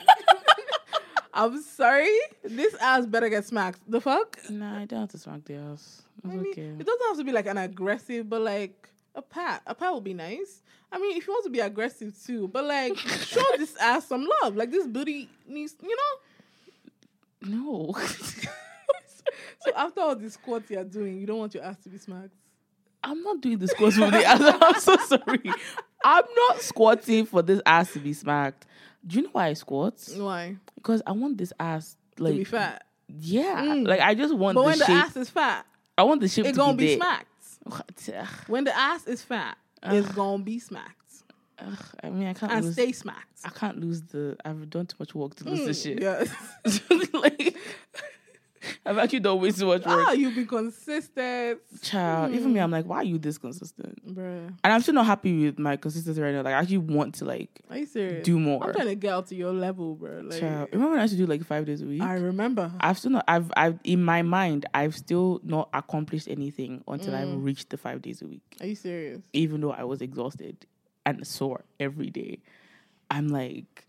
Speaker 1: I'm sorry. This ass better get smacked. The fuck?
Speaker 2: Nah, I don't have to smack the ass.
Speaker 1: I mean,
Speaker 2: okay.
Speaker 1: it doesn't have to be like an aggressive, but like a pat. A pat would be nice. I mean, if you want to be aggressive too, but like show this ass some love. Like this booty needs, you know.
Speaker 2: No.
Speaker 1: So after all the squats you're doing, you don't want your ass to be smacked.
Speaker 2: I'm not doing the squats for the ass. I'm so sorry. I'm not squatting for this ass to be smacked. Do you know why I squat?
Speaker 1: Why?
Speaker 2: Because I want this ass like
Speaker 1: to be fat.
Speaker 2: Yeah,
Speaker 1: Mm.
Speaker 2: like I just want
Speaker 1: But
Speaker 2: the
Speaker 1: when the
Speaker 2: shape.
Speaker 1: ass is fat,
Speaker 2: I want the shape
Speaker 1: it's
Speaker 2: to
Speaker 1: gonna
Speaker 2: be,
Speaker 1: be smacked.
Speaker 2: What?
Speaker 1: When the ass is fat, it's gonna be smacked
Speaker 2: ugh, I mean, I can't
Speaker 1: and
Speaker 2: lose.
Speaker 1: stay smacked.
Speaker 2: I can't lose the. I've done too much work to lose this
Speaker 1: Mm,
Speaker 2: shit.
Speaker 1: Yes.
Speaker 2: like, I've actually done way too much work.
Speaker 1: ah, you've been consistent,
Speaker 2: Child, even me,
Speaker 1: Mm.
Speaker 2: I'm like, why are you this consistent?
Speaker 1: bruh.
Speaker 2: And I'm still not happy with my consistency right now. Like, I actually want to like
Speaker 1: Are you serious?
Speaker 2: do more.
Speaker 1: I'm trying to get up to your level, bro. Like,
Speaker 2: Child, remember when I used to do like five days a week?
Speaker 1: I remember.
Speaker 2: I've still not. I've. I've in my mind, I've still not accomplished anything until I've
Speaker 1: Mm.
Speaker 2: reached the five days a week.
Speaker 1: Are you serious?
Speaker 2: Even though I was exhausted and sore every day, I'm like,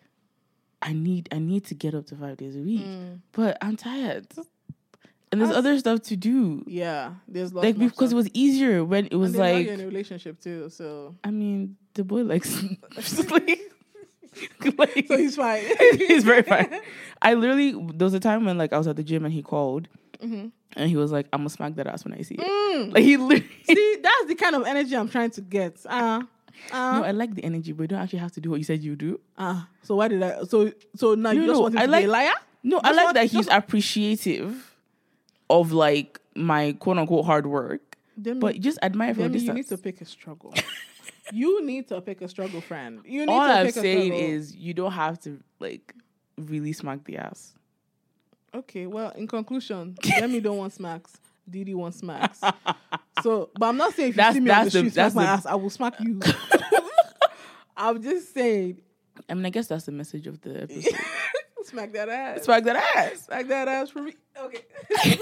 Speaker 2: I need. I need to get up to five days a week,
Speaker 1: Mm.
Speaker 2: but I'm tired, and there's
Speaker 1: That's-
Speaker 2: other stuff to do.
Speaker 1: Yeah, there's lots
Speaker 2: Like because it was easier when it was like.
Speaker 1: in a relationship too, so
Speaker 2: I mean, the boy likes. like, like,
Speaker 1: so he's fine.
Speaker 2: he's very fine. I literally there was a time when like I was at the gym and he called
Speaker 1: hmm
Speaker 2: and he was like, "I'm gonna smack that ass when I see it."
Speaker 1: Mm.
Speaker 2: Like he literally.
Speaker 1: See, that's the kind of energy I'm trying to get. Uh, uh,
Speaker 2: no, I like the energy, but you don't actually have to do what you said you do.
Speaker 1: uh, so why did I? So so now you
Speaker 2: No,
Speaker 1: just
Speaker 2: no,
Speaker 1: want to
Speaker 2: like-
Speaker 1: be a liar?
Speaker 2: No, I like
Speaker 1: want-
Speaker 2: that he's
Speaker 1: just-
Speaker 2: appreciative of like my quote unquote hard work,
Speaker 1: Demi,
Speaker 2: but just admire from a
Speaker 1: Demi, you need to pick a struggle. you need to pick a struggle, friend. You need
Speaker 2: All
Speaker 1: to
Speaker 2: I'm
Speaker 1: pick a
Speaker 2: saying
Speaker 1: struggle.
Speaker 2: is you don't have to like really smack the ass.
Speaker 1: Okay, well, in conclusion, Demi don't want smacks. Didi wants smacks. so, but I'm not saying if you
Speaker 2: That's-
Speaker 1: see me on the
Speaker 2: the-
Speaker 1: street, smack my
Speaker 2: the-
Speaker 1: ass, I will smack you. I'm just saying,
Speaker 2: I mean, I guess that's the message of the episode.
Speaker 1: Smack that ass.
Speaker 2: smack that ass.
Speaker 1: Smack that ass for me. Okay.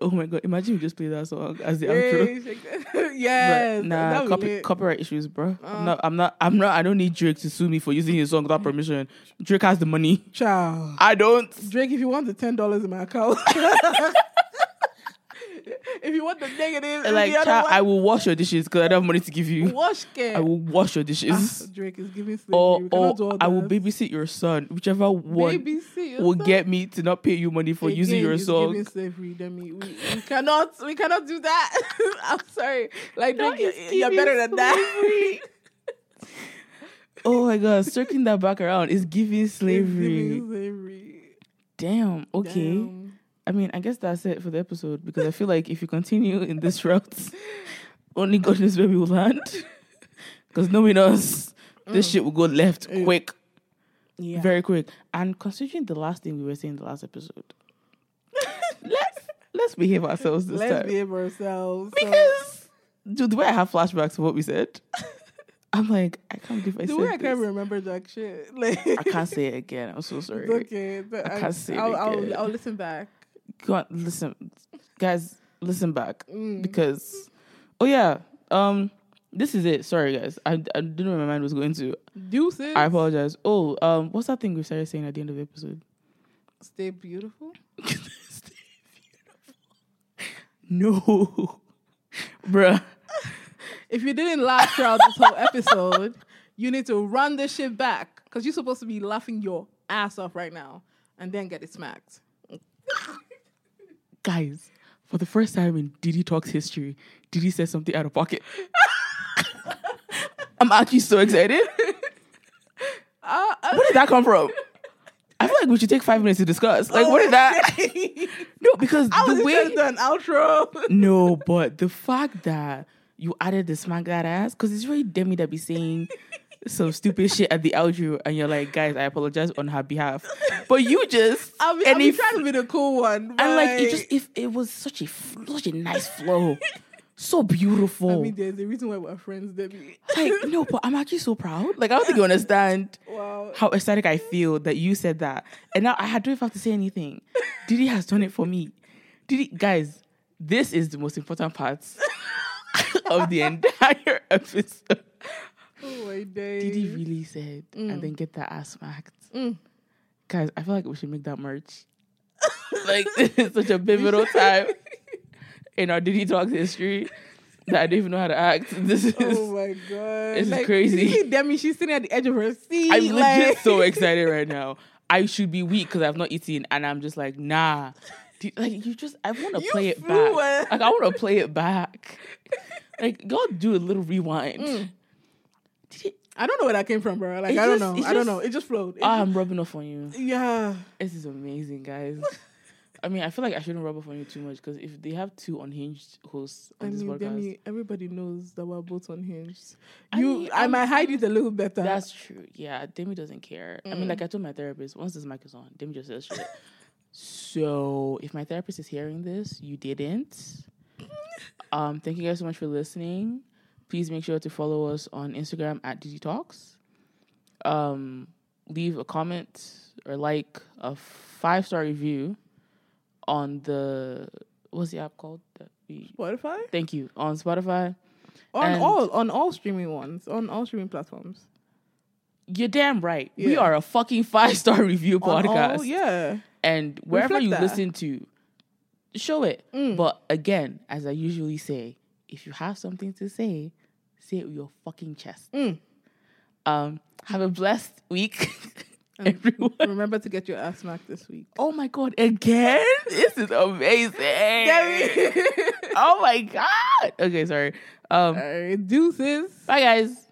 Speaker 2: Oh my god! Imagine you just play that song as the outro.
Speaker 1: Shake yes.
Speaker 2: But nah, copy, copyright issues, bro.
Speaker 1: Uh.
Speaker 2: I'm not. I'm not. I'm not. I don't need Drake to sue me for using his song without permission. Drake has the money.
Speaker 1: Child.
Speaker 2: I don't.
Speaker 1: Drake, if you want the ten dollars in my account, if you want the negative,
Speaker 2: like,
Speaker 1: the
Speaker 2: child, I will wash your dishes because I don't have money to give you.
Speaker 1: wash care.
Speaker 2: I will wash your dishes.
Speaker 1: Ah, Drake is giving slavery.
Speaker 2: or or
Speaker 1: cannot do all
Speaker 2: I will babysit your son, whichever one
Speaker 1: Babysit
Speaker 2: will
Speaker 1: son.
Speaker 2: get me to not pay you money for using your
Speaker 1: it's
Speaker 2: song.
Speaker 1: Giving slavery, Demi. We, we cannot, we cannot do that. I'm sorry. Like, Drake, you're, better than that.
Speaker 2: Oh my god, circling that back around is giving
Speaker 1: It's
Speaker 2: slavery.
Speaker 1: giving slavery.
Speaker 2: Damn. Okay.
Speaker 1: Damn.
Speaker 2: I mean, I guess that's it for the episode because I feel like if you continue in this route, only God knows where we will land. Because knowing us, this shit will go left
Speaker 1: Mm.
Speaker 2: quick,
Speaker 1: Yeah.
Speaker 2: very quick. And considering the last thing we were saying in the last episode, let's let's behave ourselves this
Speaker 1: Let's
Speaker 2: time.
Speaker 1: behave ourselves. So-
Speaker 2: because, dude, the way I have flashbacks of what we said, I'm like, I can't believe I
Speaker 1: The
Speaker 2: said
Speaker 1: way I can't
Speaker 2: this.
Speaker 1: remember Jack shit. Like
Speaker 2: I can't say it again. I'm so sorry.
Speaker 1: It's okay. but
Speaker 2: I can't say it
Speaker 1: I'll,
Speaker 2: again.
Speaker 1: I'll, I'll listen back.
Speaker 2: Go on, listen, guys, listen back
Speaker 1: Mm.
Speaker 2: because, oh yeah, um, this is it. Sorry, guys, I I didn't know where my mind was going to.
Speaker 1: Deuces.
Speaker 2: I apologize. Oh, um, what's that thing we started saying at the end of the episode?
Speaker 1: Stay beautiful. Stay beautiful.
Speaker 2: No, bruh.
Speaker 1: If you didn't laugh throughout this whole episode, you need to run this shit back because you're supposed to be laughing your ass off right now and then get it smacked.
Speaker 2: guys, for the first time in Didi Talks history, Didi said something out of pocket. I'm actually so excited.
Speaker 1: Uh, uh,
Speaker 2: Where did that come from? I feel like we should take five minutes to discuss. Like, what is that? No, because
Speaker 1: I
Speaker 2: the way.
Speaker 1: trying to do an outro.
Speaker 2: No, but the fact that you added the smack that ass, because it's really Demi that be saying some stupid shit at the outro, and you're like, guys, I apologize on her behalf. But you just.
Speaker 1: Be,
Speaker 2: and
Speaker 1: be
Speaker 2: if-
Speaker 1: trying to be the cool one.
Speaker 2: and like, it just, if it was such a such a nice flow. So beautiful.
Speaker 1: I mean, there's a reason why we're friends, Debbie.
Speaker 2: like no, but I'm actually so proud. Like I don't think you understand
Speaker 1: wow.
Speaker 2: how ecstatic I feel that you said that, and now I don't even have to say anything. Didi has done it for me. Didi, guys, this is the most important part of the entire episode.
Speaker 1: Oh my days.
Speaker 2: Didi really said, and then get that ass smacked.
Speaker 1: Mm.
Speaker 2: Guys, I feel like we should make that merch. like such a pivotal time in our Dedi Talks history that I don't even know how to act. This is.
Speaker 1: Oh my god.
Speaker 2: This is crazy.
Speaker 1: See Demi, she's sitting at the edge of her seat.
Speaker 2: I'm legit so excited right now. I should be weak because I've not eaten, and I'm just like, nah. Do- Like you just, I want to play it back. Like I want to play it back. Like go do a little rewind.
Speaker 1: Mm. I don't know where that came from, bro. Like
Speaker 2: It
Speaker 1: I don't know. I don't
Speaker 2: just-
Speaker 1: know. It just flowed. It
Speaker 2: Ah, I'm rubbing off on you.
Speaker 1: yeah.
Speaker 2: This is amazing, guys. I mean, I feel like I shouldn't rub off on you too much because if they have two unhinged hosts on
Speaker 1: I
Speaker 2: this
Speaker 1: mean,
Speaker 2: podcast,
Speaker 1: Demi, everybody knows that we're both unhinged.
Speaker 2: I
Speaker 1: You,
Speaker 2: mean,
Speaker 1: I
Speaker 2: I'm-
Speaker 1: might hide it a little better.
Speaker 2: That's true. Yeah, Demi doesn't care. I
Speaker 1: Mm.
Speaker 2: mean, like I told my therapist, once this mic is on, Demi just says shit. so if my therapist is hearing this, you didn't. Um, thank you guys so much for listening. Please make sure to follow us on Instagram at Dedi Talks. Um, leave a comment or like a five star review on the what's the app called? That we
Speaker 1: Spotify
Speaker 2: thank you on Spotify.
Speaker 1: on
Speaker 2: And-
Speaker 1: all on all streaming ones on all streaming platforms.
Speaker 2: You're damn right. We are a fucking five star review podcast.
Speaker 1: all- yeah.
Speaker 2: and wherever
Speaker 1: Reflect
Speaker 2: you
Speaker 1: that.
Speaker 2: listen to, show it.
Speaker 1: Mm.
Speaker 2: But again, as I usually say, if you have something to say, say it with your fucking chest.
Speaker 1: Mm.
Speaker 2: Um, have a blessed week, everyone.
Speaker 1: Remember to get your ass smacked this week.
Speaker 2: Oh my god, again? This is amazing. oh my god. Okay, sorry. Um,
Speaker 1: All right, deuces.
Speaker 2: bye guys.